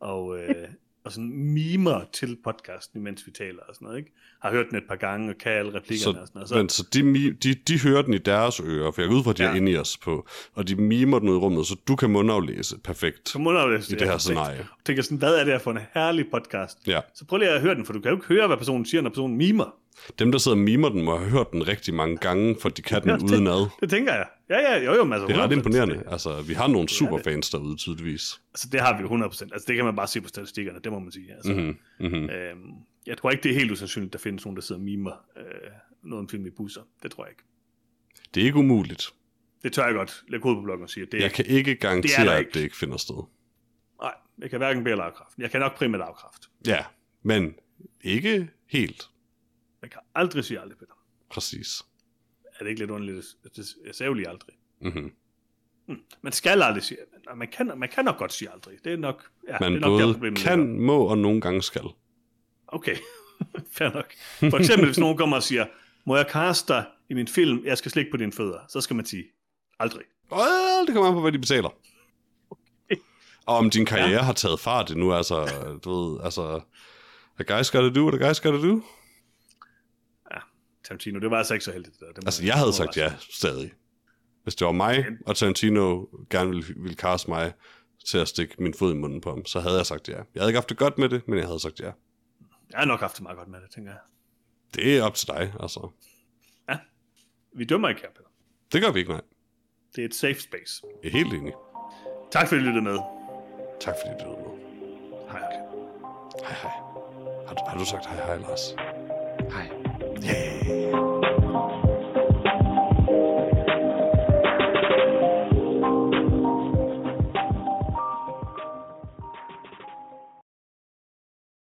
Og, øh, og sådan mimer til podcasten, imens vi taler og sådan noget, ikke? Har hørt den et par gange og kan alle replikkerne og sådan noget. Så, men, så de, de, de hører den i deres ører, for jeg går ud fra, at de ja. Er inde i os på, og de mimer den ud i rummet, så du kan mundaflæse perfekt så der jo i det her scenarie. tænker sådan, hvad er det her for en herlig podcast? Ja. Så prøv lige at høre den, for du kan jo ikke høre, hvad personen siger, når personen mimer. Dem, der sidder og mimer den, må have hørt den rigtig mange gange, for de kan den Ja, det- udenad. Det tænker jeg. Ja, ja, jo, jo, men altså, Det er ret 100%. imponerende. Altså, vi har nogle det. superfans derude, tydeligvis. Altså, det har vi jo 100%. Altså, det kan man bare se på statistikkerne, det må man sige. Altså, Mm-hmm. Mm-hmm. Øhm, jeg tror ikke, det er helt usandsynligt, at der findes nogen, der sidder og mimer øh, noget om film i busser. Det tror jeg ikke. Det er ikke umuligt. Det tør jeg godt lægge hovedet på bloggen og sige. at Det er Jeg kan ikke Det er garantere, der at ikke. det ikke finder sted. Nej, jeg kan hverken bede eller afkræfte. Jeg kan nok primært afkræfte. Ja, men ikke helt Jeg kan aldrig sige aldrig, Peter. præcis. Er det ikke lidt underligt? Jeg sagde jo lige aldrig. Mm-hmm. Man skal aldrig sige... Man kan, man kan nok godt sige aldrig. Det er nok... Ja, Man det er nok der, både problemet kan, ligger. må og nogle gange skal. Okay, fair nok. For eksempel, hvis nogen kommer og siger, må jeg kaste dig i min film, jeg skal slikke på dine fødder, så skal man sige, aldrig. Well, det kommer an på, hvad de betaler. Og om din karriere ja. har taget fart endnu, altså, du ved, altså, a guy's gotta do what a guy's gotta do. Tarantino. Det var altså ikke så heldigt. Det må Altså, jeg havde sagt ja, stadig. Hvis det var mig, og Tarantino gerne ville, ville kaste mig til at stikke min fod i munden på ham, så havde jeg sagt ja. Jeg havde ikke haft det godt med det, men jeg havde sagt ja. Jeg har nok haft det meget godt med det, tænker jeg. Det er op til dig, altså. Ja. Vi dømmer ikke her, Peter. Det gør vi ikke, nej. Det er et safe space. Jeg er helt enig. Tak fordi I lyttede med. Tak fordi du lyttede med. Hej hej. Hej. Har, du- har du sagt hej hej, Lars?